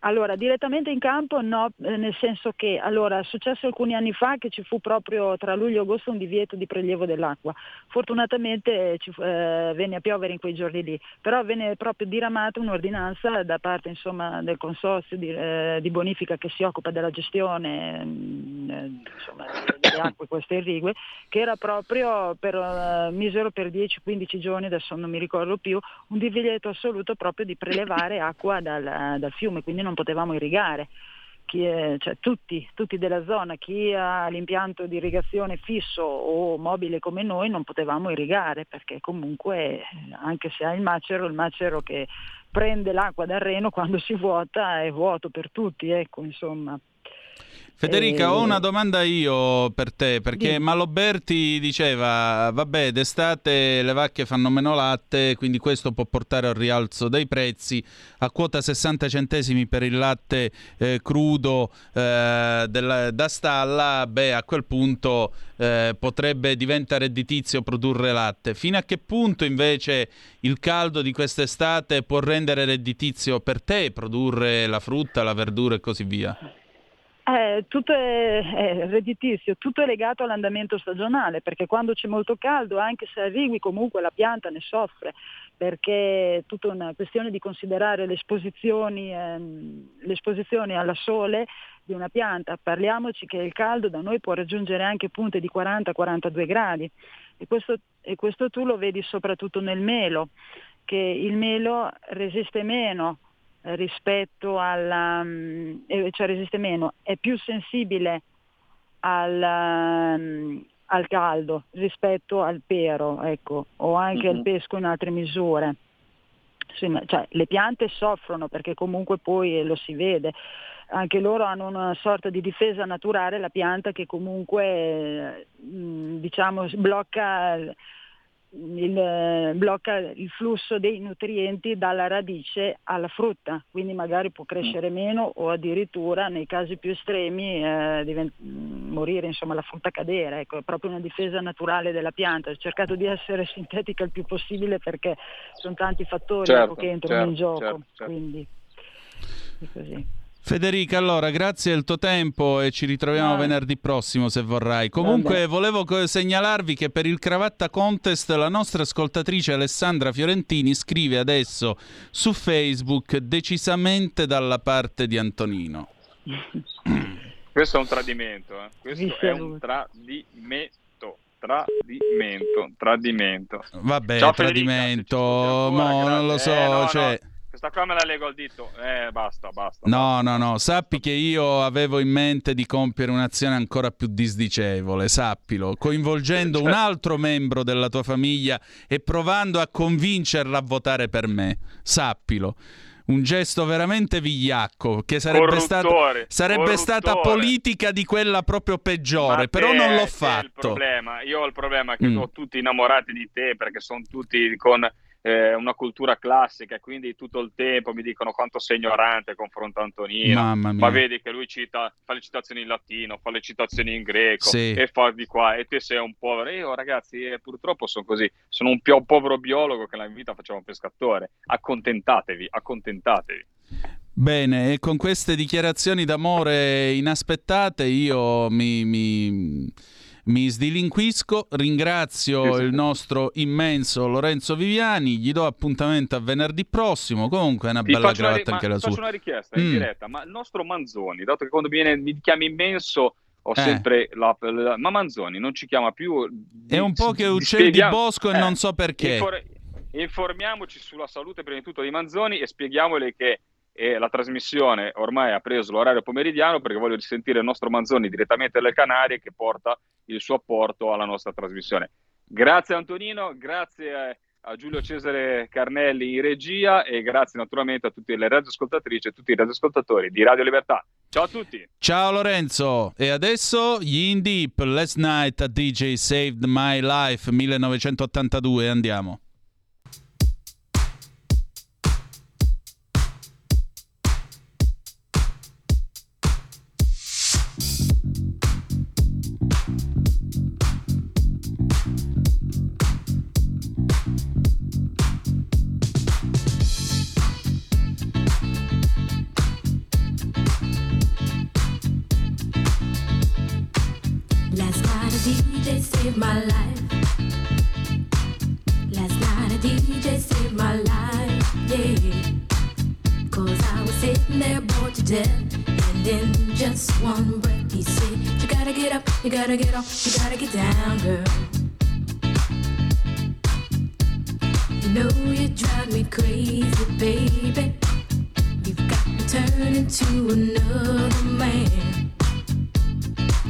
S13: Allora, direttamente in campo no, eh, nel senso che allora, è successo alcuni anni fa che ci fu proprio tra luglio e agosto un divieto di prelievo dell'acqua. Fortunatamente ci eh, venne a piovere in quei giorni lì, però venne proprio diramata un'ordinanza da parte insomma, del consorzio di, eh, di bonifica che si occupa della gestione mm, eh, delle acque queste irrigue, che era proprio per, eh, misero per 10-15 giorni, adesso non mi ricordo più, un divieto assoluto proprio di prelevare acqua dal, dal fiume, quindi non potevamo irrigare. Chi è- cioè, tutti, tutti della zona, chi ha l'impianto di irrigazione fisso o mobile come noi non potevamo irrigare perché comunque eh, anche se ha il macero, il macero che prende l'acqua dal Reno quando si vuota è vuoto per tutti, ecco insomma.
S1: Federica,
S13: Eh,
S1: ho una domanda io per te, perché
S13: Dimmi.
S1: Maloberti diceva, vabbè, d'estate le vacche fanno meno latte, quindi questo può portare al rialzo dei prezzi, a quota 60 centesimi per il latte eh, crudo eh, della- da stalla, beh, a quel punto eh, potrebbe diventare redditizio produrre latte. Fino a che punto invece il caldo di quest'estate può rendere redditizio per te produrre la frutta, la verdura e così via?
S13: Eh, tutto è, è redditizio, tutto è legato all'andamento stagionale, perché quando c'è molto caldo, anche se arrivi comunque la pianta ne soffre, perché è tutta una questione di considerare le esposizioni, ehm, le esposizioni alla sole di una pianta. Parliamoci che il caldo da noi può raggiungere anche punte di 40-42 gradi e questo, e questo tu lo vedi soprattutto nel melo, che il melo resiste meno rispetto alla, mm, eh, cioè resiste meno, è più sensibile al, mm, al caldo rispetto al pero, ecco, o anche al
S14: Mhm.
S13: pesco in altre misure. Sì, cioè, le piante soffrono perché comunque poi eh, lo si vede, anche loro hanno una sorta di difesa naturale, la pianta che comunque eh, mh, diciamo, blocca il, eh, blocca il flusso dei nutrienti dalla radice alla frutta, quindi magari può crescere meno o addirittura nei casi più estremi eh, divent- mh, morire, insomma la frutta cadere, ecco, è proprio una difesa naturale della pianta. Ho cercato di essere sintetica il più possibile perché sono tanti fattori
S1: Certo,
S13: ecco, che entrano in
S1: certo,
S13: gioco,
S1: certo, certo.
S13: quindi così.
S1: Federica, allora grazie del tuo tempo e ci ritroviamo
S13: Ah.
S1: venerdì prossimo se vorrai. Comunque
S13: Vabbè.
S1: volevo segnalarvi che per il Cravatta Contest la nostra ascoltatrice Alessandra Fiorentini scrive adesso su Facebook decisamente dalla parte di Antonino.
S11: Questo è un tradimento, eh. questo è un tradimento, tradimento, tradimento.
S1: Vabbè,
S11: Ciao, Federica,
S1: tradimento,
S11: ancora,
S1: mo, non lo so,
S11: grazie. Eh, no,
S1: cioè...
S11: no. Questa qua me la leggo al dito. Eh, basta, basta.
S1: No, no, no, sappi che io avevo in mente di compiere un'azione ancora più disdicevole, sappilo, coinvolgendo un altro membro della tua famiglia e provando a convincerla a votare per me, sappilo. Un gesto veramente vigliacco, che sarebbe, stato, sarebbe stata politica di quella proprio peggiore,
S11: Ma
S1: però
S11: te
S1: non l'ho fatto.
S11: problema. Io ho il problema che
S1: Mm.
S11: sono tutti innamorati di te perché sono tutti con eh, una cultura classica e quindi tutto il tempo mi dicono quanto sei ignorante confronto a Antonino. Ma vedi che lui cita, fa le citazioni in latino, fa le citazioni in greco
S1: Sì.
S11: e fa di qua e te sei un povero. Io ragazzi eh, purtroppo sono così, sono un più povero biologo che nella vita faceva un pescatore. Accontentatevi, accontentatevi.
S1: Bene, e con queste dichiarazioni d'amore inaspettate io mi, mi- mi sdilinquisco, ringrazio
S11: sì.
S1: il nostro immenso Lorenzo Viviani, gli do appuntamento a venerdì prossimo, comunque è una
S11: Ti
S1: bella
S11: una,
S1: cravatta
S11: ma
S1: anche la
S11: ti faccio
S1: sua.
S11: una richiesta in
S1: Mm.
S11: diretta, ma il nostro Manzoni, dato che quando viene, mi chiami immenso, ho
S1: Eh.
S11: sempre la, la- Ma Manzoni non ci chiama più...
S1: È un po' che uccel di bosco e
S11: eh,
S1: non so perché.
S11: infor- informiamoci sulla salute prima di tutto di Manzoni e spieghiamole che eh, la trasmissione ormai ha preso l'orario pomeridiano perché voglio risentire il nostro Manzoni direttamente dalle Canarie che porta il suo apporto alla nostra trasmissione. Grazie Antonino, grazie a Giulio Cesare Carnelli in regia e grazie naturalmente a tutte le radioascoltatrici e tutti i radioascoltatori di Radio Libertà. Ciao a tutti!
S1: Ciao Lorenzo, e adesso gli In Deep, Last Night a DJ Saved My Life 1982, andiamo.
S14: DJ saved my life. Last night a DJ saved my life, yeah. Cause I was sitting there bored to death. And in just one breath, he said, You gotta get up, you gotta get off, you gotta get down, girl. You know you drive me crazy, baby. You've got to turn into another man.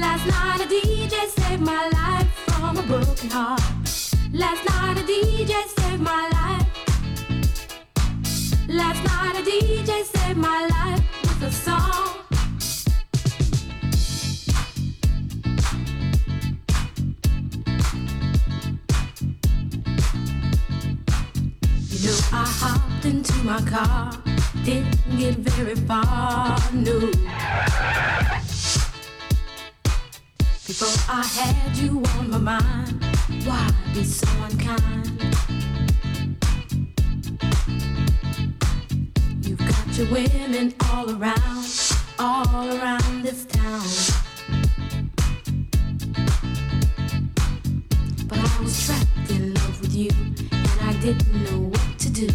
S14: Last night a DJ saved my life from a broken heart. Last night a DJ saved my life. Last night a DJ saved my life with a song. You know I hopped into my car, didn't get very far, no. Before I had you on my mind, why be so unkind? You've got your women all around, all around this town. But I was trapped in love with you, and I didn't know what to do.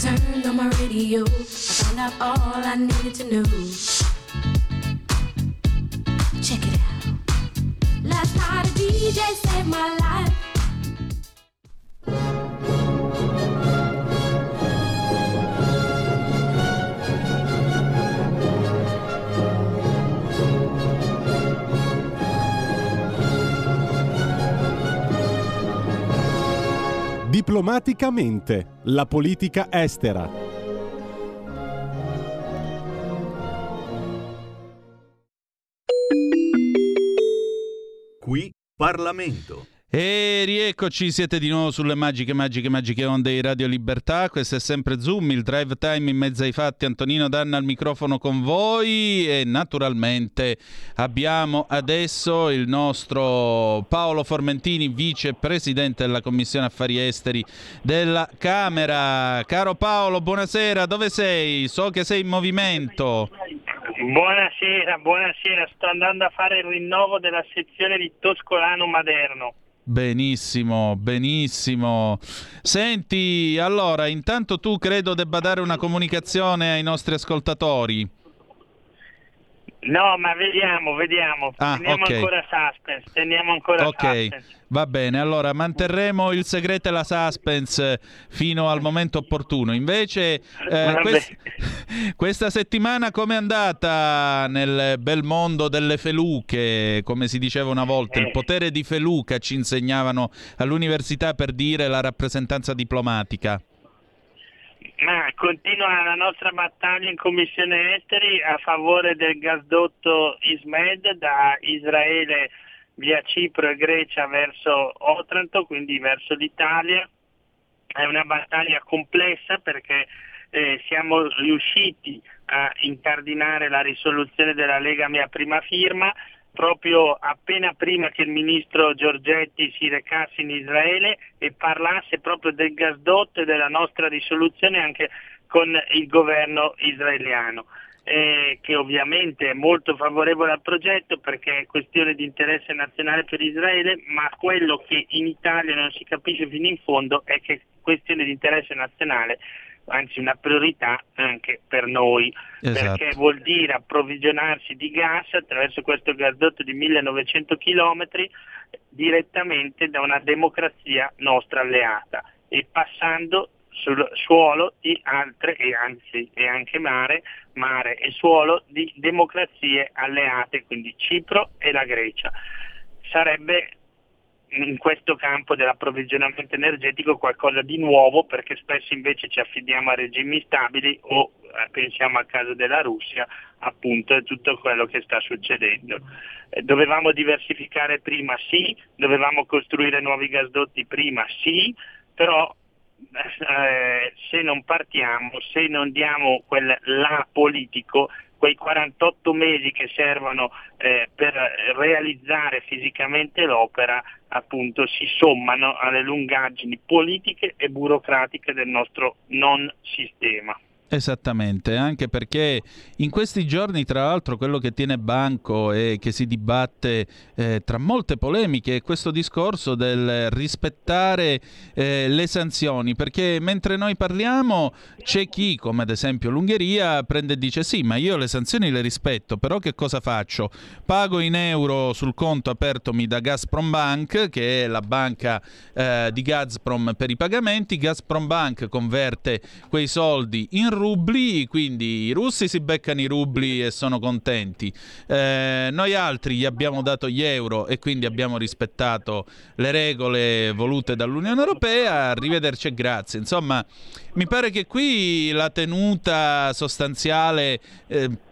S14: Turned on my radio, I found out all I needed to know. Check it out. Last night a DJ saved my life.
S8: Diplomaticamente, la politica estera.
S4: Qui Parlamento.
S1: E rieccoci, siete di nuovo sulle magiche, magiche, magiche onde di Radio Libertà. Questo è sempre Zoom, il drive time in mezzo ai fatti. Antonino Danna al microfono con voi e naturalmente abbiamo adesso il nostro Paolo Formentini, vicepresidente della Commissione Affari Esteri della Camera. Caro Paolo, buonasera, dove sei? So che sei in movimento.
S15: Buonasera, buonasera, sto andando a fare il rinnovo della sezione di Toscolano Maderno.
S1: Benissimo, benissimo. Senti, allora, intanto tu credo debba dare una comunicazione ai nostri ascoltatori.
S15: No, ma vediamo, vediamo.
S1: Ah,
S15: teniamo
S1: ok.
S15: ancora suspense, teniamo ancora
S1: Ok,
S15: suspense.
S1: va bene. Allora, manterremo il segreto e la suspense fino al momento opportuno. Invece, eh, quest- questa settimana com'è andata nel bel mondo delle feluche? Come si diceva una volta, il
S15: Eh.
S1: potere di feluca ci insegnavano all'università per dire la rappresentanza diplomatica.
S15: Ma continua la nostra battaglia in Commissione Esteri a favore del gasdotto ISMED da Israele via Cipro e Grecia verso Otranto, quindi verso l'Italia. È una battaglia complessa perché eh, siamo riusciti a incardinare la risoluzione della Lega mia prima firma proprio appena prima che il ministro Giorgetti si recasse in Israele e parlasse proprio del gasdotto e della nostra risoluzione anche con il governo israeliano. eh, che ovviamente è molto favorevole al progetto perché è questione di interesse nazionale per Israele, ma quello che in Italia non si capisce fino in fondo è che è questione di interesse nazionale, anzi una priorità anche per noi,
S1: Esatto.
S15: perché vuol dire approvvigionarsi di gas attraverso questo gasdotto di 1900 km direttamente da una democrazia nostra alleata e passando sul suolo di altre e anzi e anche mare, mare e suolo di democrazie alleate, quindi Cipro e la Grecia. Sarebbe in questo campo dell'approvvigionamento energetico qualcosa di nuovo perché spesso invece ci affidiamo a regimi stabili o eh, pensiamo al caso della Russia, appunto è tutto quello che sta succedendo. Eh, dovevamo diversificare prima sì, dovevamo costruire nuovi gasdotti prima sì, però eh, se non partiamo, se non diamo quel là politico, quei 48 mesi che servono eh, per realizzare fisicamente l'opera, appunto si sommano alle lungaggini politiche e burocratiche del nostro non sistema.
S1: Esattamente, anche perché in questi giorni, tra l'altro, quello che tiene banco e che si dibatte eh, tra molte polemiche è questo discorso del rispettare eh, le sanzioni, perché mentre noi parliamo c'è chi, come ad esempio l'Ungheria, prende e dice sì, ma io le sanzioni le rispetto, però che cosa faccio? Pago in euro sul conto apertomi da Gazprom Bank, che è la banca eh, di Gazprom per i pagamenti, Gazprom Bank converte quei soldi in rubli, quindi i russi si beccano i rubli e sono contenti. Eh, noi altri gli abbiamo dato gli euro e quindi abbiamo rispettato le regole volute dall'Unione Europea. Arrivederci e grazie. Insomma, mi pare che qui la tenuta sostanziale. eh,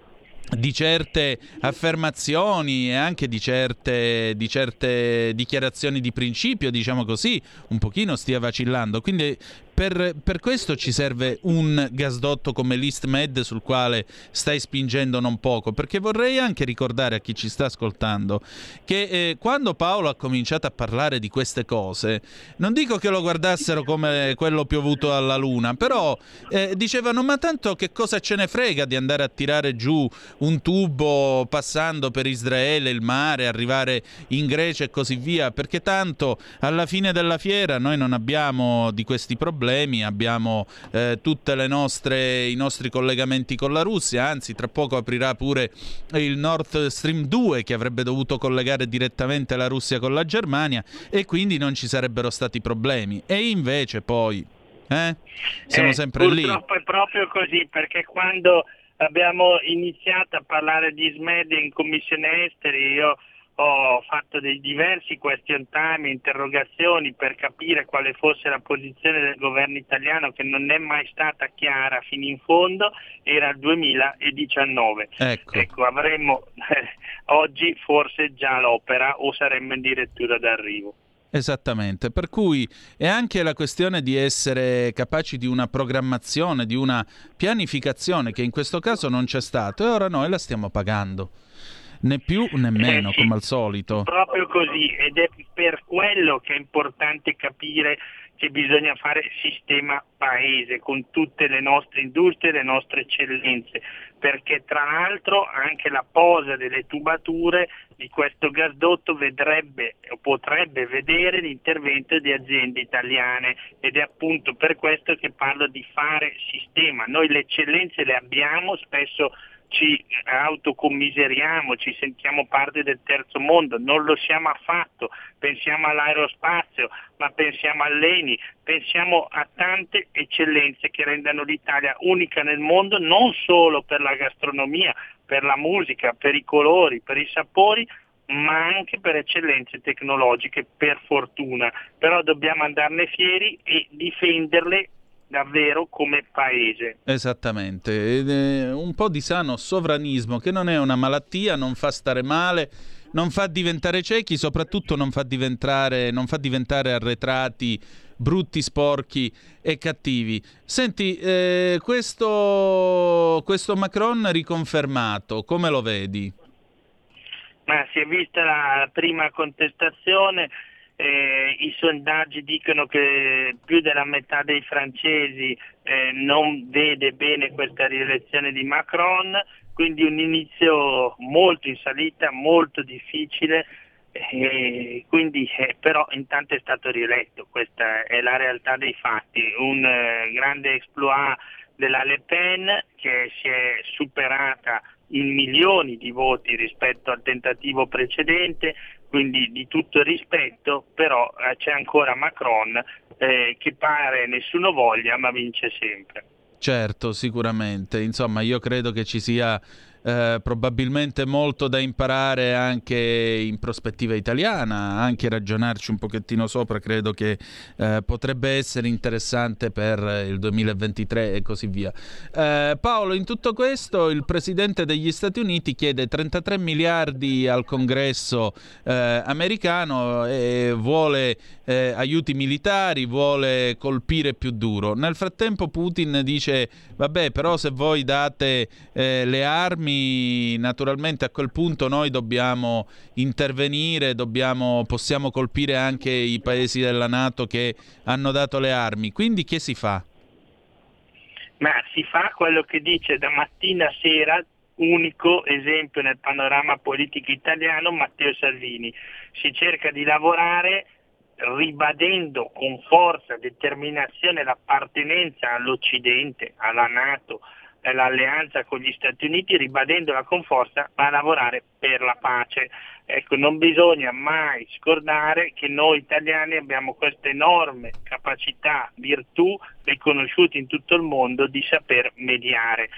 S1: di certe affermazioni e anche di certe, di certe dichiarazioni di principio, diciamo così, un pochino stia vacillando. Quindi per, per questo ci serve un gasdotto come l'EastMed sul quale stai spingendo non poco, perché vorrei anche ricordare a chi ci sta ascoltando che eh, quando Paolo ha cominciato a parlare di queste cose, non dico che lo guardassero come quello piovuto alla luna, però eh, dicevano ma tanto che cosa ce ne frega di andare a tirare giù un tubo passando per Israele, il mare, arrivare in Grecia e così via, perché tanto alla fine della fiera noi non abbiamo di questi problemi, abbiamo eh, tutte le nostre i nostri collegamenti con la Russia, anzi tra poco aprirà pure il Nord Stream 2 che avrebbe dovuto collegare direttamente la Russia con la Germania e quindi non ci sarebbero stati problemi. E invece poi eh, siamo
S15: Eh,
S1: sempre lì.
S15: Purtroppo è proprio così, perché quando abbiamo iniziato a parlare di SMED in Commissione Esteri, io ho fatto dei diversi question time, interrogazioni per capire quale fosse la posizione del governo italiano che non è mai stata chiara fino in fondo, era il 2019.
S1: Ecco.
S15: avremmo eh, oggi forse già l'opera o saremmo addirittura d'arrivo.
S1: Esattamente, per cui è anche la questione di essere capaci di una programmazione, di una pianificazione che in questo caso non c'è stato e ora noi la stiamo pagando. Né più né meno,
S15: Eh
S1: come al solito.
S15: Proprio così, ed è per quello che è importante capire che bisogna fare sistema paese con tutte le nostre industrie, le nostre eccellenze, perché tra l'altro anche la posa delle tubature di questo gasdotto vedrebbe o potrebbe vedere l'intervento di aziende italiane ed è appunto per questo che parlo di fare sistema. Noi le eccellenze le abbiamo, spesso ci autocommiseriamo, ci sentiamo parte del terzo mondo, non lo siamo affatto, pensiamo all'aerospazio, ma pensiamo all'ENI, pensiamo a tante eccellenze che rendano l'Italia unica nel mondo, non solo per la gastronomia, per la musica, per i colori, per i sapori, ma anche per eccellenze tecnologiche, per fortuna. Però dobbiamo andarne fieri e difenderle davvero come paese.
S1: Esattamente, un po' di sano sovranismo che non è una malattia, non fa stare male, non fa diventare ciechi, soprattutto non fa diventare, non fa diventare arretrati, brutti, sporchi e cattivi. Senti, eh, questo, questo Macron riconfermato, come lo vedi?
S15: Ma si è vista la prima contestazione, eh, i sondaggi dicono che più della metà dei francesi eh, non vede bene questa rielezione di Macron, quindi un inizio molto in salita, molto difficile, eh, quindi, eh, però intanto è stato rieletto, questa è la realtà dei fatti, un eh, grande exploit della Le Pen che si è superata in milioni di voti rispetto al tentativo precedente, quindi di tutto rispetto, però eh, c'è ancora Macron eh, che pare nessuno voglia ma vince sempre.
S1: Certo, sicuramente. Insomma, io credo che ci sia eh, probabilmente molto da imparare anche in prospettiva italiana, anche ragionarci un pochettino sopra, credo che eh, potrebbe essere interessante per il 2023 e così via. Eh, Paolo, in tutto questo il Presidente degli Stati Uniti chiede 33 miliardi al Congresso eh, americano e vuole eh, aiuti militari, vuole colpire più duro. Nel frattempo Putin dice, vabbè, però se voi date eh, le armi, naturalmente a quel punto noi dobbiamo intervenire, dobbiamo, possiamo colpire anche i paesi della Nato che hanno dato le armi. Quindi che si fa?
S15: Ma si fa quello che dice da mattina a sera, unico esempio nel panorama politico italiano, Matteo Salvini. Si cerca di lavorare ribadendo con forza, determinazione l'appartenenza all'Occidente, alla Nato, all'alleanza con gli Stati Uniti, ribadendola con forza, a lavorare per la pace. Ecco, non bisogna mai scordare che noi italiani abbiamo questa enorme capacità, virtù riconosciuta in tutto il mondo di saper mediare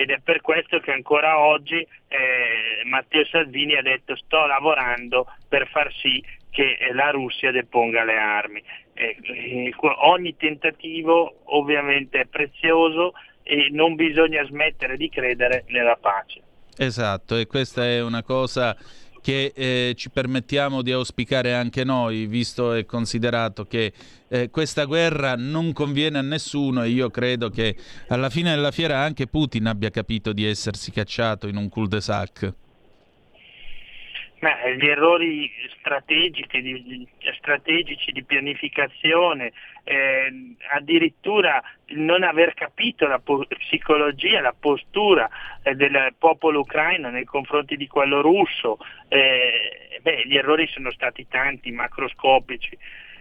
S15: ed è per questo che ancora oggi eh, Matteo Salvini ha detto sto lavorando per far sì che eh, la Russia deponga le armi. Eh, eh, ogni tentativo ovviamente è prezioso e non bisogna smettere di credere nella pace.
S1: Esatto, e questa è una cosa che eh, ci permettiamo di auspicare anche noi, visto e considerato che eh, questa guerra non conviene a nessuno e io credo che alla fine della fiera anche Putin abbia capito di essersi cacciato in un cul-de-sac.
S15: Ma gli errori strategici di, strategici di pianificazione, eh, addirittura non aver capito la po- psicologia, la postura eh, del popolo ucraino nei confronti di quello russo, eh, beh, gli errori sono stati tanti, macroscopici.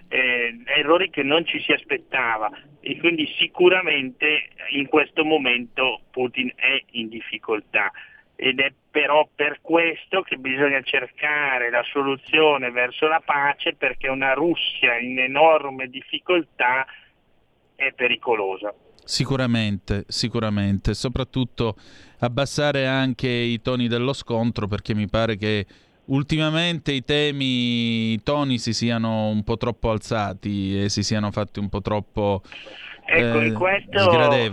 S15: Eh, errori che non ci si aspettava e quindi sicuramente in questo momento Putin è in difficoltà ed è però per questo che bisogna cercare la soluzione verso la pace perché una Russia in enorme difficoltà è pericolosa.
S1: Sicuramente, sicuramente, soprattutto abbassare anche i toni dello scontro perché mi pare che ultimamente i temi, i toni si siano un po' troppo alzati e si siano fatti un po' troppo
S15: ecco,
S1: eh,
S15: in questo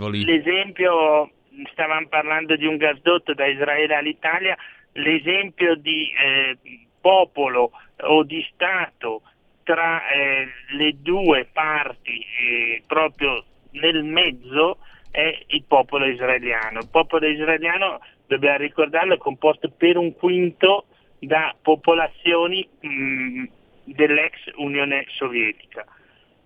S15: l'esempio stavamo parlando di un gasdotto da Israele all'Italia, l'esempio di eh, popolo o di Stato tra eh, le due parti, eh, proprio nel mezzo, è il popolo israeliano. Il popolo israeliano, dobbiamo ricordarlo, è composto per un quinto da popolazioni mh, dell'ex Unione Sovietica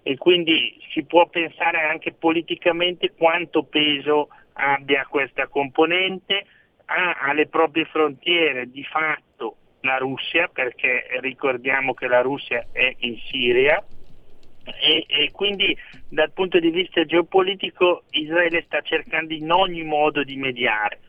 S15: e quindi si può pensare anche politicamente quanto peso abbia questa componente, ha alle proprie frontiere di fatto la Russia, perché ricordiamo che la Russia è in Siria, e, e, quindi dal punto di vista geopolitico Israele sta cercando in ogni modo di mediare.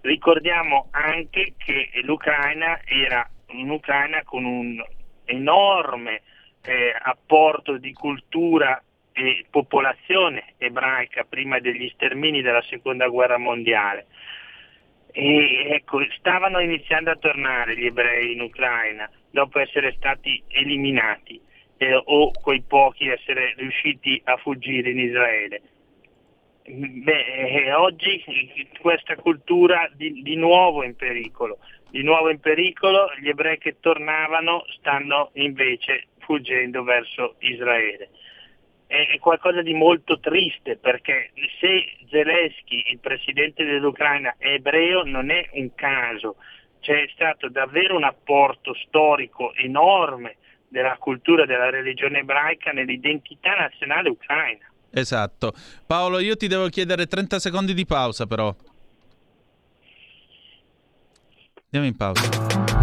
S15: Ricordiamo anche che l'Ucraina era un'Ucraina con un enorme eh, apporto di cultura e popolazione ebraica prima degli stermini della seconda guerra mondiale. E ecco, stavano iniziando a tornare gli ebrei in Ucraina dopo essere stati eliminati eh, o quei pochi essere riusciti a fuggire in Israele. Beh, eh, oggi questa cultura di, di nuovo in pericolo, di nuovo in pericolo, gli ebrei che tornavano stanno invece fuggendo verso Israele. È qualcosa di molto triste perché se Zelensky, il presidente dell'Ucraina, è ebreo non è un caso, c'è stato davvero un apporto storico enorme della cultura della religione ebraica nell'identità nazionale ucraina.
S1: Esatto. Paolo, io ti devo chiedere 30 secondi di pausa però. Andiamo in pausa.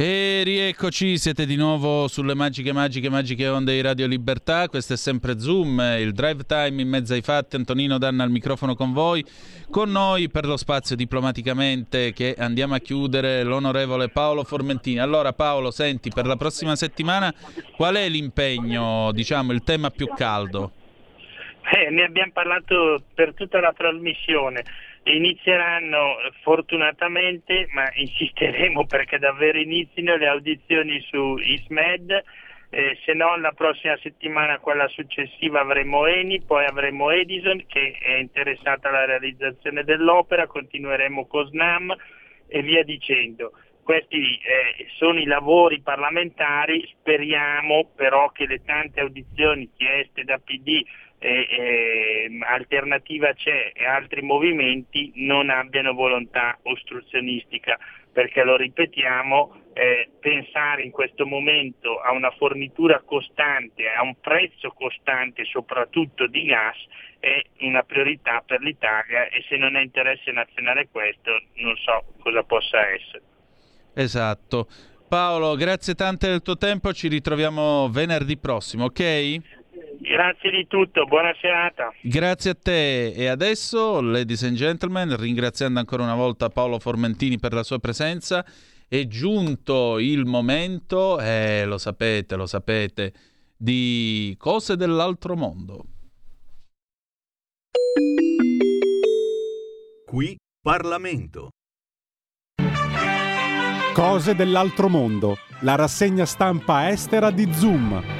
S1: E rieccoci, siete di nuovo sulle magiche, magiche, magiche onde di Radio Libertà. Questo è sempre Zoom, il drive time in mezzo ai fatti. Antonino Danna al microfono con voi. Con noi per lo spazio diplomaticamente che andiamo a chiudere l'onorevole Paolo Formentini. Allora Paolo, senti, per la prossima settimana qual è l'impegno, diciamo, il tema più caldo?
S15: Eh, ne abbiamo parlato per tutta la trasmissione. Inizieranno fortunatamente, ma insisteremo perché davvero inizino le audizioni su ISMED, eh, se no la prossima settimana, quella successiva, avremo Eni, poi avremo Edison che è interessata alla realizzazione dell'opera, continueremo con SNAM e via dicendo. Questi eh, sono i lavori parlamentari, speriamo però che le tante audizioni chieste da PD e, e, Alternativa c'è e altri movimenti non abbiano volontà ostruzionistica, perché lo ripetiamo, eh, pensare in questo momento a una fornitura costante, a un prezzo costante soprattutto di gas è una priorità per l'Italia e se non è interesse nazionale questo non so cosa possa essere.
S1: Esatto. Paolo, grazie tante del tuo tempo, ci ritroviamo venerdì prossimo, ok?
S15: Grazie di tutto, buona serata.
S1: Grazie a te e adesso, ladies and gentlemen, ringraziando ancora una volta Paolo Formentini per la sua presenza, è giunto il momento, eh, lo sapete, lo sapete, di cose dell'altro mondo.
S4: Qui Parlamento.
S8: Cose dell'altro mondo, la rassegna stampa estera di Zoom.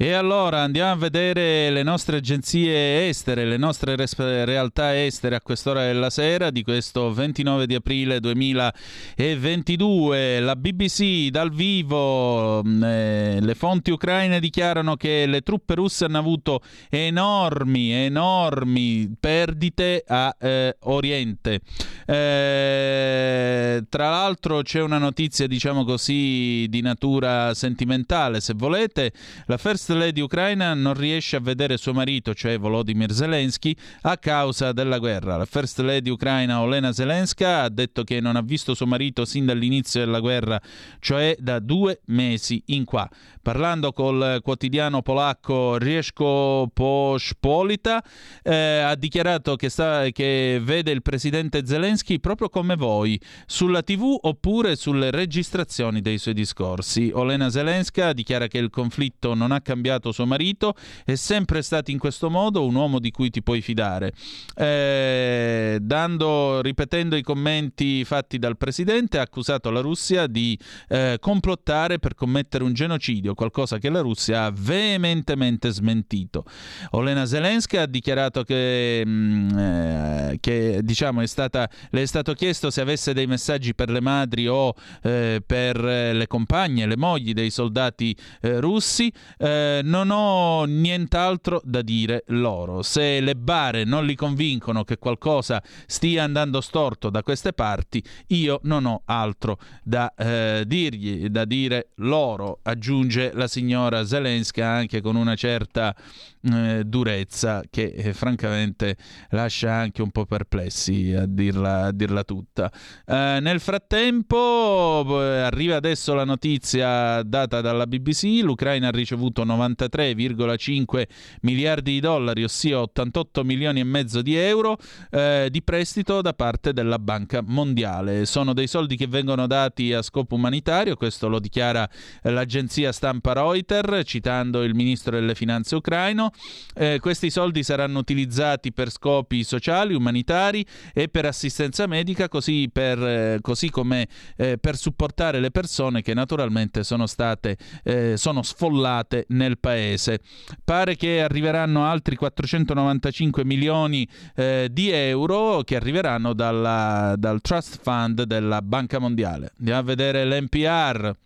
S1: E allora andiamo a vedere le nostre agenzie estere, le nostre res- realtà estere a quest'ora della sera di questo 29 di aprile 2022. La BBC dal vivo, mh, eh, le fonti ucraine dichiarano che le truppe russe hanno avuto enormi, enormi perdite a eh, Oriente. Eh, tra l'altro c'è una notizia, diciamo così, di natura sentimentale, se volete. La First Lady ucraina non riesce a vedere suo marito, cioè Volodymyr Zelensky, a causa della guerra. La First Lady ucraina Olena Zelenska ha detto che non ha visto suo marito sin dall'inizio della guerra, cioè da due mesi in qua. Parlando col quotidiano polacco Rieszko Pospolita, eh, ha dichiarato che, sta, che vede il presidente Zelensky proprio come voi, sulla TV oppure sulle registrazioni dei suoi discorsi. Olena Zelenska dichiara che il conflitto non ha cambiato suo marito, è sempre stato in questo modo un uomo di cui ti puoi fidare. Eh, dando, ripetendo i commenti fatti dal presidente, ha accusato la Russia di eh, complottare per commettere un genocidio, qualcosa che la Russia ha veementemente smentito. Olena Zelenska ha dichiarato che, mh, eh, che diciamo, è stata, le è stato chiesto se avesse dei messaggi per le madri o eh, per le compagne, le mogli dei soldati eh, russi. Eh, non ho nient'altro da dire loro. Se le bare non li convincono che qualcosa stia andando storto da queste parti, io non ho altro da eh, dirgli, da dire loro, aggiunge la signora Zelensky anche con una certa eh, durezza che eh, francamente lascia anche un po' perplessi a dirla, a dirla tutta. Eh, nel frattempo eh, arriva adesso la notizia data dalla BBC, l'Ucraina ha ricevuto 93,5 miliardi di dollari, ossia 88 milioni e mezzo di euro eh, di prestito da parte della Banca Mondiale. Sono dei soldi che vengono dati a scopo umanitario, questo lo dichiara l'agenzia stampa Reuters citando il ministro delle finanze ucraino. Eh, questi soldi saranno utilizzati per scopi sociali, umanitari e per assistenza medica, così, per, eh, così come eh, per supportare le persone che naturalmente sono state eh, sono sfollate nel paese. Pare che arriveranno altri 495 milioni eh, di euro che arriveranno dalla, dal Trust Fund della Banca Mondiale. Andiamo a vedere l'NPR.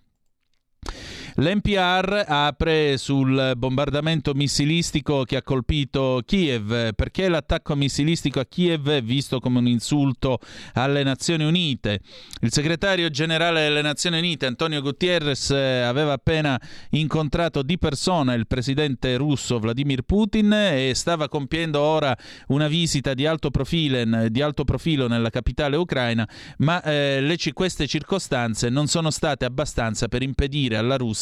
S1: L'NPR apre sul bombardamento missilistico che ha colpito Kiev. Perché l'attacco missilistico a Kiev è visto come un insulto alle Nazioni Unite? Il segretario generale delle Nazioni Unite, Antonio Gutierrez, aveva appena incontrato di persona il presidente russo Vladimir Putin e stava compiendo ora una visita di alto, profilo, di alto profilo nella capitale ucraina, ma eh, le, queste circostanze non sono state abbastanza per impedire alla Russia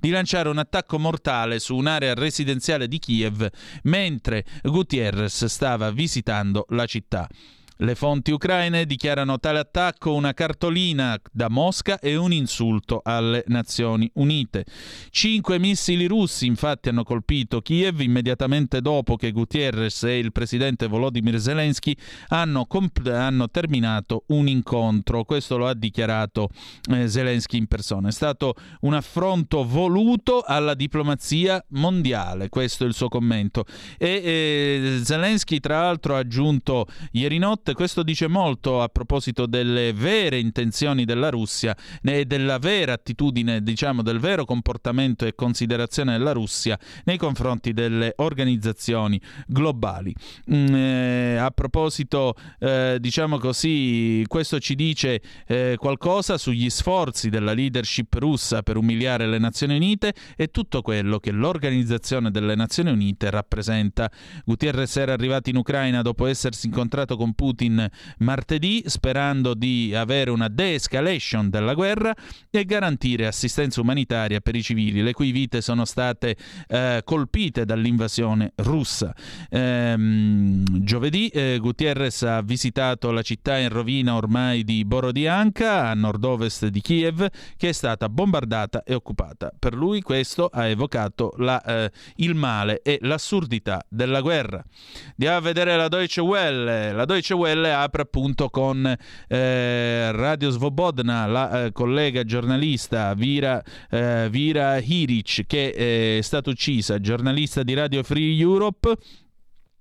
S1: di lanciare un attacco mortale su un'area residenziale di Kiev mentre Gutierrez stava visitando la città. Le fonti ucraine dichiarano tale attacco una cartolina da Mosca e un insulto alle Nazioni Unite. Cinque missili russi infatti hanno colpito Kiev immediatamente dopo che Gutierrez e il presidente Volodymyr Zelensky hanno, comp- hanno terminato un incontro. Questo lo ha dichiarato eh, Zelensky in persona. È stato un affronto voluto alla diplomazia mondiale, questo è il suo commento. E eh, Zelensky tra l'altro ha aggiunto ieri notte questo dice molto a proposito delle vere intenzioni della Russia e della vera attitudine, diciamo, del vero comportamento e considerazione della Russia nei confronti delle organizzazioni globali. Mm, eh, a proposito, eh, diciamo così, questo ci dice eh, qualcosa sugli sforzi della leadership russa per umiliare le Nazioni Unite e tutto quello che l'Organizzazione delle Nazioni Unite rappresenta. Gutierrez era arrivato in Ucraina dopo essersi incontrato con Putin Putin martedì sperando di avere una de-escalation della guerra e garantire assistenza umanitaria per i civili, le cui vite sono state eh, colpite dall'invasione russa. Ehm, giovedì eh, Gutierrez ha visitato la città in rovina ormai di Borodianka, a nord-ovest di Kiev, che è stata bombardata e occupata. Per lui questo ha evocato la, eh, il male e l'assurdità della guerra. Andiamo a vedere la Deutsche Welle. La Deutsche Welle Welle apre appunto con eh, Radio Svobodna, la eh, collega giornalista Vira, eh, Vira Hiric, che eh, è stata uccisa, giornalista di Radio Free Europe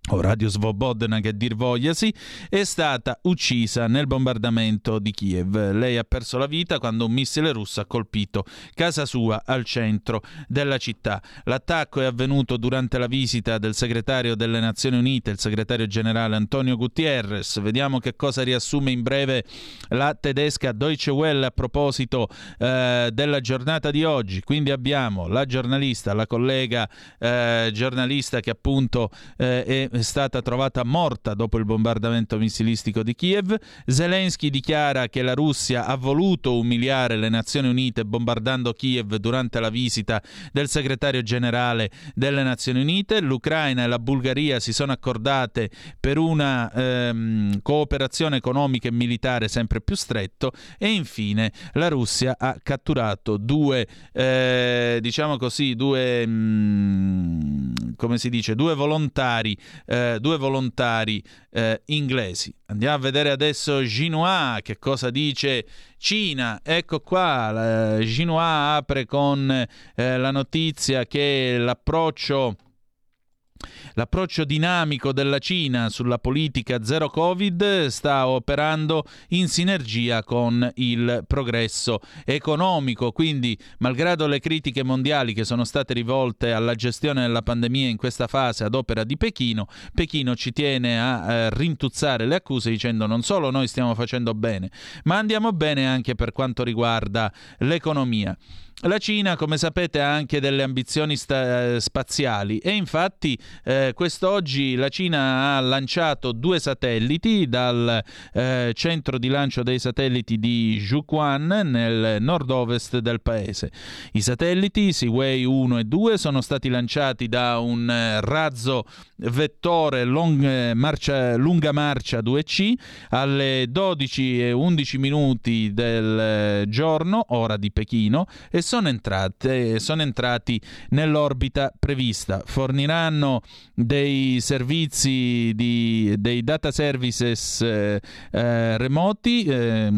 S1: o Radio Svobodna che dir vogliasi, è stata uccisa nel bombardamento di Kiev. Lei ha perso la vita quando un missile russo ha colpito casa sua al centro della città. L'attacco è avvenuto durante la visita del segretario delle Nazioni Unite, il segretario generale Antonio Gutierrez. Vediamo che cosa riassume in breve la tedesca Deutsche Welle a proposito eh, della giornata di oggi. Quindi abbiamo la giornalista, la collega eh, giornalista che appunto eh, è è stata trovata morta dopo il bombardamento missilistico di Kiev. Zelensky dichiara che la Russia ha voluto umiliare le Nazioni Unite bombardando Kiev durante la visita del segretario generale delle Nazioni Unite. L'Ucraina e la Bulgaria si sono accordate per una ehm, cooperazione economica e militare sempre più stretto e infine la Russia ha catturato due, eh, diciamo così, due, mh, come si dice, due volontari eh, due volontari eh, inglesi. Andiamo a vedere adesso Ginois, che cosa dice Cina. Ecco qua, Ginois apre con eh, la notizia che l'approccio L'approccio dinamico della Cina sulla politica zero Covid sta operando in sinergia con il progresso economico, quindi malgrado le critiche mondiali che sono state rivolte alla gestione della pandemia in questa fase ad opera di Pechino, Pechino ci tiene a eh, rintuzzare le accuse dicendo non solo noi stiamo facendo bene, ma andiamo bene anche per quanto riguarda l'economia. La Cina, come sapete, ha anche delle ambizioni sta- spaziali e infatti eh, quest'oggi la Cina ha lanciato due satelliti dal eh, centro di lancio dei satelliti di Zhuquan nel nord-ovest del paese. I satelliti Siwei 1 e 2 sono stati lanciati da un eh, razzo vettore long, eh, marcia, lunga marcia 2C alle 12 e 11 minuti del eh, giorno, ora di Pechino, e sono, entrate, sono entrati nell'orbita prevista. Forniranno dei servizi, di, dei data services eh, eh, remoti eh,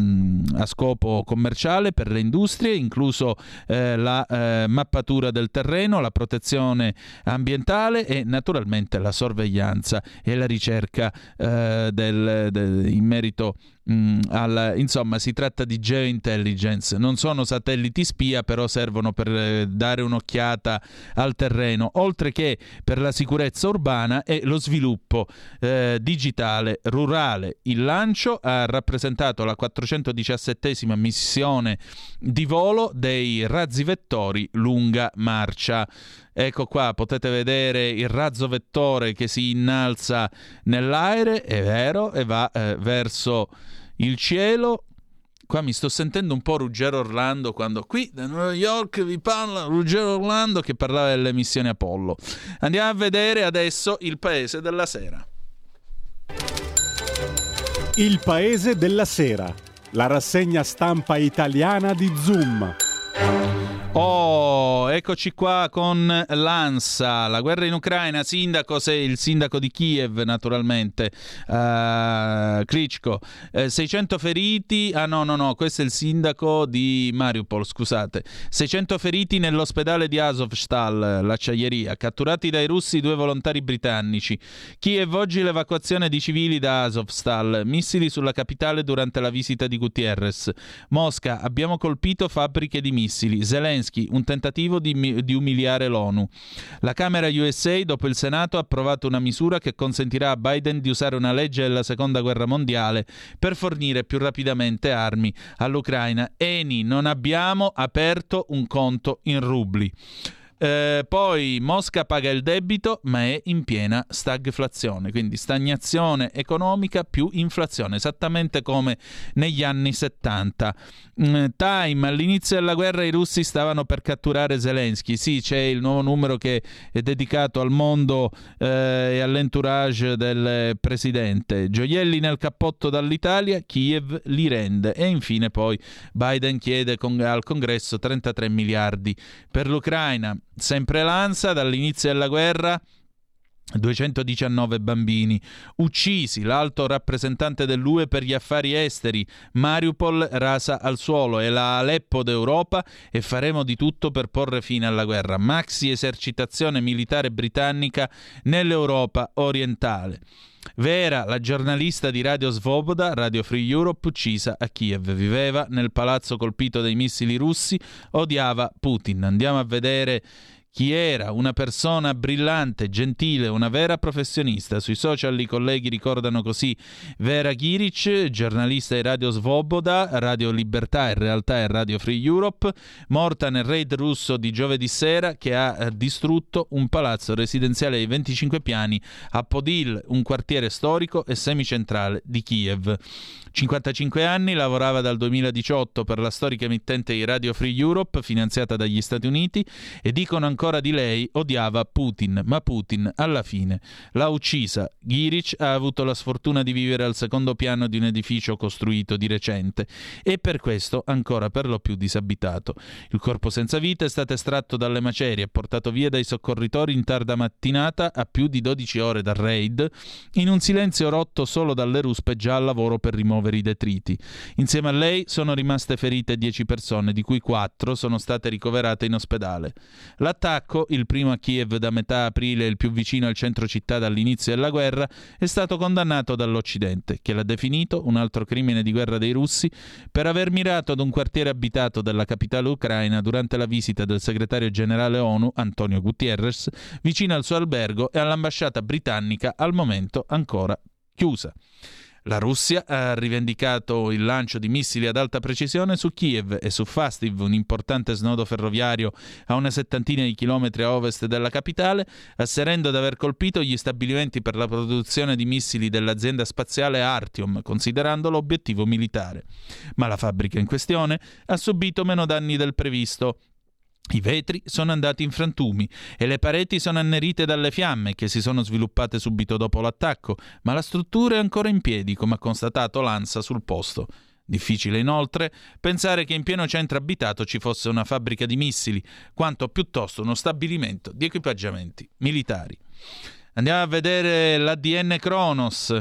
S1: a scopo commerciale per le industrie, incluso eh, la eh, mappatura del terreno, la protezione ambientale e naturalmente la sorveglianza e la ricerca eh, del, del, in merito Mm, al, insomma, si tratta di geointelligence, non sono satelliti spia, però servono per eh, dare un'occhiata al terreno, oltre che per la sicurezza urbana e lo sviluppo eh, digitale rurale. Il lancio ha rappresentato la 417 missione di volo dei razzi vettori lunga marcia. Ecco qua, potete vedere il razzo vettore che si innalza nell'aereo, è vero, e va eh, verso il cielo. Qua mi sto sentendo un po' Ruggero Orlando quando qui da New York vi parla Ruggero Orlando che parlava delle missioni Apollo. Andiamo a vedere adesso il paese della sera.
S8: Il paese della sera, la rassegna stampa italiana di Zoom.
S1: Oh, eccoci qua con l'ANSA, la guerra in Ucraina, sindaco, sei il sindaco di Kiev naturalmente, uh, Klitschko, eh, 600 feriti, ah no no no, questo è il sindaco di Mariupol, scusate, 600 feriti nell'ospedale di Azovstal, l'acciaieria, catturati dai russi due volontari britannici, Kiev oggi l'evacuazione di civili da Azovstal, missili sulla capitale durante la visita di Gutierrez, Mosca, abbiamo colpito fabbriche di missili, Zelensky, un tentativo di, di, umiliare l'ONU. La Camera USA, dopo il Senato, ha approvato una misura che consentirà a Biden di usare una legge della Seconda Guerra Mondiale per fornire più rapidamente armi all'Ucraina. Eni, non abbiamo aperto un conto in rubli. Eh, poi Mosca paga il debito ma è in piena stagflazione, quindi stagnazione economica più inflazione, esattamente come negli anni 70. Mm, Time, all'inizio della guerra i russi stavano per catturare Zelensky, sì c'è il nuovo numero che è dedicato al mondo eh, e all'entourage del presidente. Gioielli nel cappotto dall'Italia, Kiev li rende. E infine poi Biden chiede con- al congresso 33 miliardi per l'Ucraina. Sempre l'ANSA dall'inizio della guerra 219 bambini uccisi, l'alto rappresentante dell'UE per gli affari esteri, Mariupol rasa al suolo, è la Aleppo d'Europa e faremo di tutto per porre fine alla guerra. Maxi esercitazione militare britannica nell'Europa orientale. Vera, la giornalista di Radio Svoboda, Radio Free Europe, uccisa a Kiev. Viveva nel palazzo colpito dai missili russi, odiava Putin. Andiamo a vedere chi era una persona brillante, gentile, una vera professionista. Sui social i colleghi ricordano così Vera Giric, giornalista di Radio Svoboda, Radio Libertà, in realtà è Radio Free Europe, morta nel raid russo di giovedì sera che ha eh, distrutto un palazzo residenziale di 25 piani a Podil, un quartiere storico e semicentrale di Kiev. 55 anni, lavorava dal 2018 per la storica emittente di Radio Free Europe, finanziata dagli Stati Uniti, e dicono ancora di lei odiava Putin, ma Putin alla fine l'ha uccisa. Giric ha avuto la sfortuna di vivere al secondo piano di un edificio costruito di recente e per questo ancora per lo più disabitato. Il corpo senza vita è stato estratto dalle macerie e portato via dai soccorritori in tarda mattinata a più di 12 ore dal raid, in un silenzio rotto solo dalle ruspe già al lavoro per rimuovere i detriti. Insieme a lei sono rimaste ferite 10 persone, di cui 4 sono state ricoverate in ospedale. L'attacco, il primo a Kiev da metà aprile e il più vicino al centro città dall'inizio della guerra, è stato condannato dall'Occidente, che l'ha definito un altro crimine di guerra dei russi per aver mirato ad un quartiere abitato della capitale ucraina durante la visita del segretario generale ONU Antonio Gutierrez vicino al suo albergo e all'ambasciata britannica al momento ancora chiusa. La Russia ha rivendicato il lancio di missili ad alta precisione su Kiev e su Fastiv, un importante snodo ferroviario a una settantina di chilometri a ovest della capitale, asserendo di aver colpito gli stabilimenti per la produzione di missili dell'azienda spaziale Artium, considerandolo obiettivo militare. Ma la fabbrica in questione ha subito meno danni del previsto. I vetri sono andati in frantumi e le pareti sono annerite dalle fiamme che si sono sviluppate subito dopo l'attacco, ma la struttura è ancora in piedi, come ha constatato l'ANSA sul posto. Difficile inoltre pensare che in pieno centro abitato ci fosse una fabbrica di missili, quanto piuttosto uno stabilimento di equipaggiamenti militari. Andiamo a vedere l'ADN Kronos.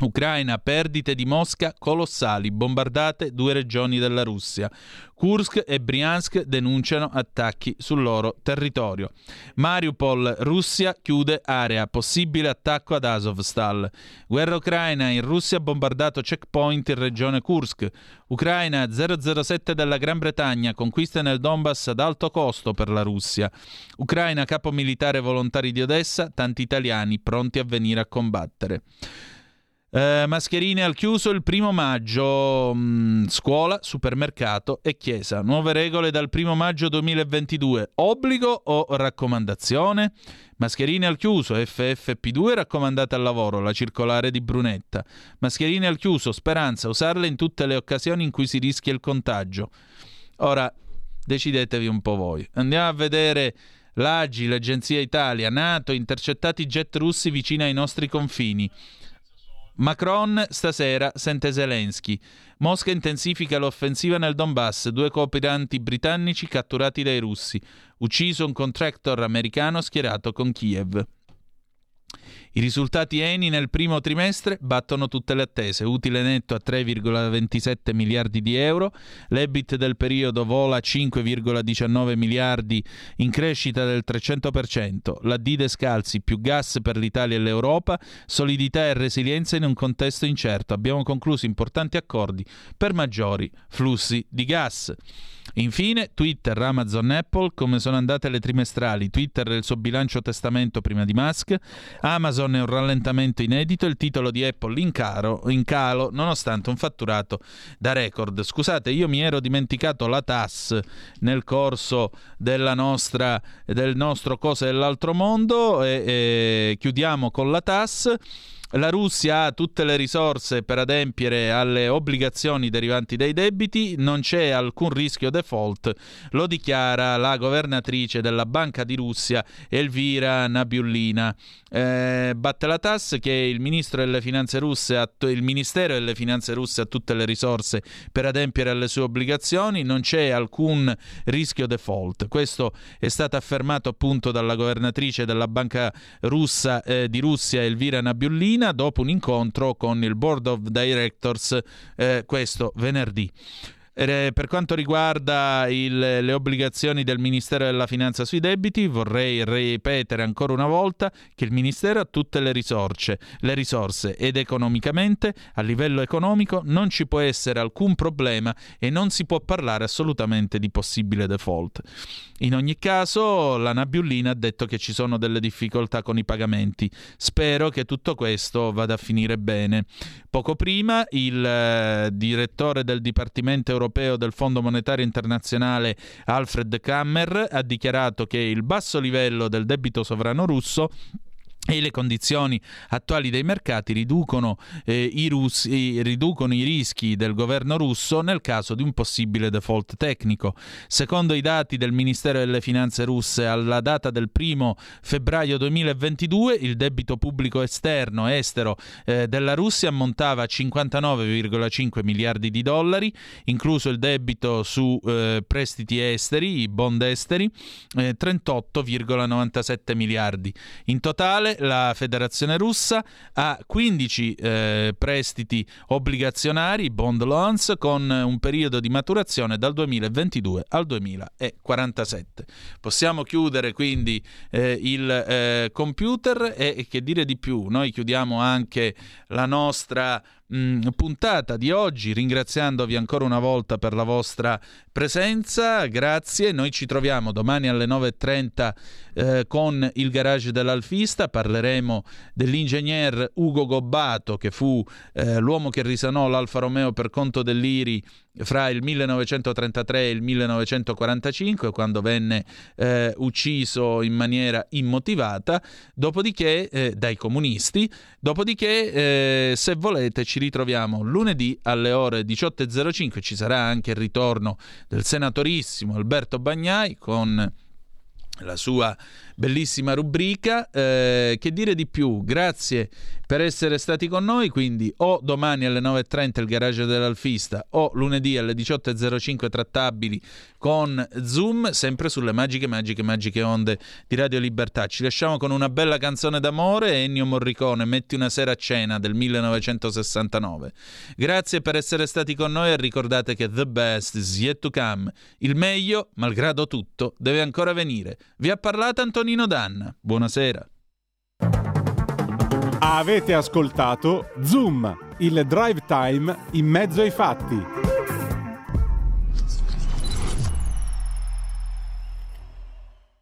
S1: Ucraina, perdite di Mosca colossali, bombardate due regioni della Russia. Kursk e Briansk denunciano attacchi sul loro territorio. Mariupol, Russia chiude area, possibile attacco ad Azovstal. Guerra ucraina, in Russia bombardato checkpoint in regione Kursk. Ucraina 007 della Gran Bretagna, conquiste nel Donbass ad alto costo per la Russia. Ucraina, capo militare volontari di Odessa, tanti italiani pronti a venire a combattere. Eh, mascherine al chiuso il primo maggio, mh, scuola, supermercato e chiesa. Nuove regole dal primo maggio 2022. Obbligo o raccomandazione? Mascherine al chiuso, FFP2 raccomandate al lavoro, la circolare di Brunetta. Mascherine al chiuso, speranza, usarle in tutte le occasioni in cui si rischia il contagio. Ora, decidetevi un po' voi. Andiamo a vedere l'AGI, l'Agenzia Italia, NATO, intercettati jet russi vicino ai nostri confini. Macron stasera sente Zelensky. Mosca intensifica l'offensiva nel Donbass, due cooperanti britannici catturati dai russi. Ucciso un contractor americano schierato con Kiev. I risultati Eni nel primo trimestre battono tutte le attese, utile netto a 3,27 miliardi di euro, l'EBIT del periodo vola a 5,19 miliardi in crescita del 300%, la D Descalzi più gas per l'Italia e l'Europa, solidità e resilienza in un contesto incerto. Abbiamo concluso importanti accordi per maggiori flussi di gas. Infine, Twitter, Amazon, Apple, come sono andate le trimestrali. Twitter e il suo bilancio testamento prima di Musk. Amazon è un rallentamento inedito. Il titolo di Apple in, caro, in calo, nonostante un fatturato da record. Scusate, io mi ero dimenticato la TAS nel corso nostra, del nostro Cose dell'altro mondo. E, e chiudiamo con la TAS. La Russia ha tutte le risorse per adempiere alle obbligazioni derivanti dai debiti, non c'è alcun rischio default, lo dichiara la governatrice della Banca di Russia Elvira Nabiullina. Eh, batte la TAS che il, ministro delle finanze russe ha, il Ministero delle Finanze russe ha tutte le risorse per adempiere alle sue obbligazioni, non c'è alcun rischio default. Questo è stato affermato appunto dalla governatrice della Banca russa, eh, di Russia Elvira Nabiullina dopo un incontro con il Board of Directors eh, questo venerdì. Per quanto riguarda il, le obbligazioni del Ministero della Finanza sui debiti, vorrei ripetere ancora una volta che il Ministero ha tutte le risorse, le risorse ed economicamente, a livello economico, non ci può essere alcun problema e non si può parlare assolutamente di possibile default. In ogni caso, la Nabiullina ha detto che ci sono delle difficoltà con i pagamenti. Spero che tutto questo vada a finire bene. Poco prima, il eh, direttore del Dipartimento europeo del Fondo Monetario Internazionale, Alfred Kammer, ha dichiarato che il basso livello del debito sovrano russo e le condizioni attuali dei mercati riducono, eh, i russi, riducono, i rischi del governo russo nel caso di un possibile default tecnico. Secondo i dati del Ministero delle Finanze russe, alla data del 1 febbraio 2022 il debito pubblico esterno estero eh, della Russia ammontava a 59,5 miliardi di dollari, incluso il debito su eh, prestiti esteri, i bond esteri, 38,97 eh, miliardi. In totale la Federazione russa ha 15 eh, prestiti obbligazionari, bond loans, con un periodo di maturazione dal 2022 al 2047. Possiamo chiudere quindi eh, il eh, computer e, e che dire di più, noi chiudiamo anche la nostra mh, mm, puntata di oggi, ringraziandovi ancora una volta per la vostra presenza. Grazie, noi ci troviamo domani alle 9.30 eh, con il garage dell'Alfista, parleremo dell'ingegner Ugo Gobbato che fu eh, l'uomo che risanò l'Alfa Romeo per conto dell'Iri fra il 1933 e il 1945, quando venne eh, ucciso in maniera immotivata, dopodiché eh, dai comunisti, dopodiché eh, se volete ci ritroviamo lunedì alle ore 18.05, ci sarà anche il ritorno del senatorissimo Alberto Bagnai con la sua bellissima rubrica. Eh, che dire di più? Grazie per essere stati con noi, quindi o domani alle 9.30 il garage dell'Alfista o lunedì alle 18.05 trattabili con Zoom, sempre sulle magiche, magiche, magiche onde di Radio Libertà. Ci lasciamo con una bella canzone d'amore, Ennio Morricone, Metti una sera a cena del 1969. Grazie per essere stati con noi e ricordate che the best is yet to come. Il meglio, malgrado tutto, deve ancora venire. Vi ha parlato Antonino Danna. Buonasera.
S8: Avete ascoltato Zoom, il drive time in mezzo ai fatti.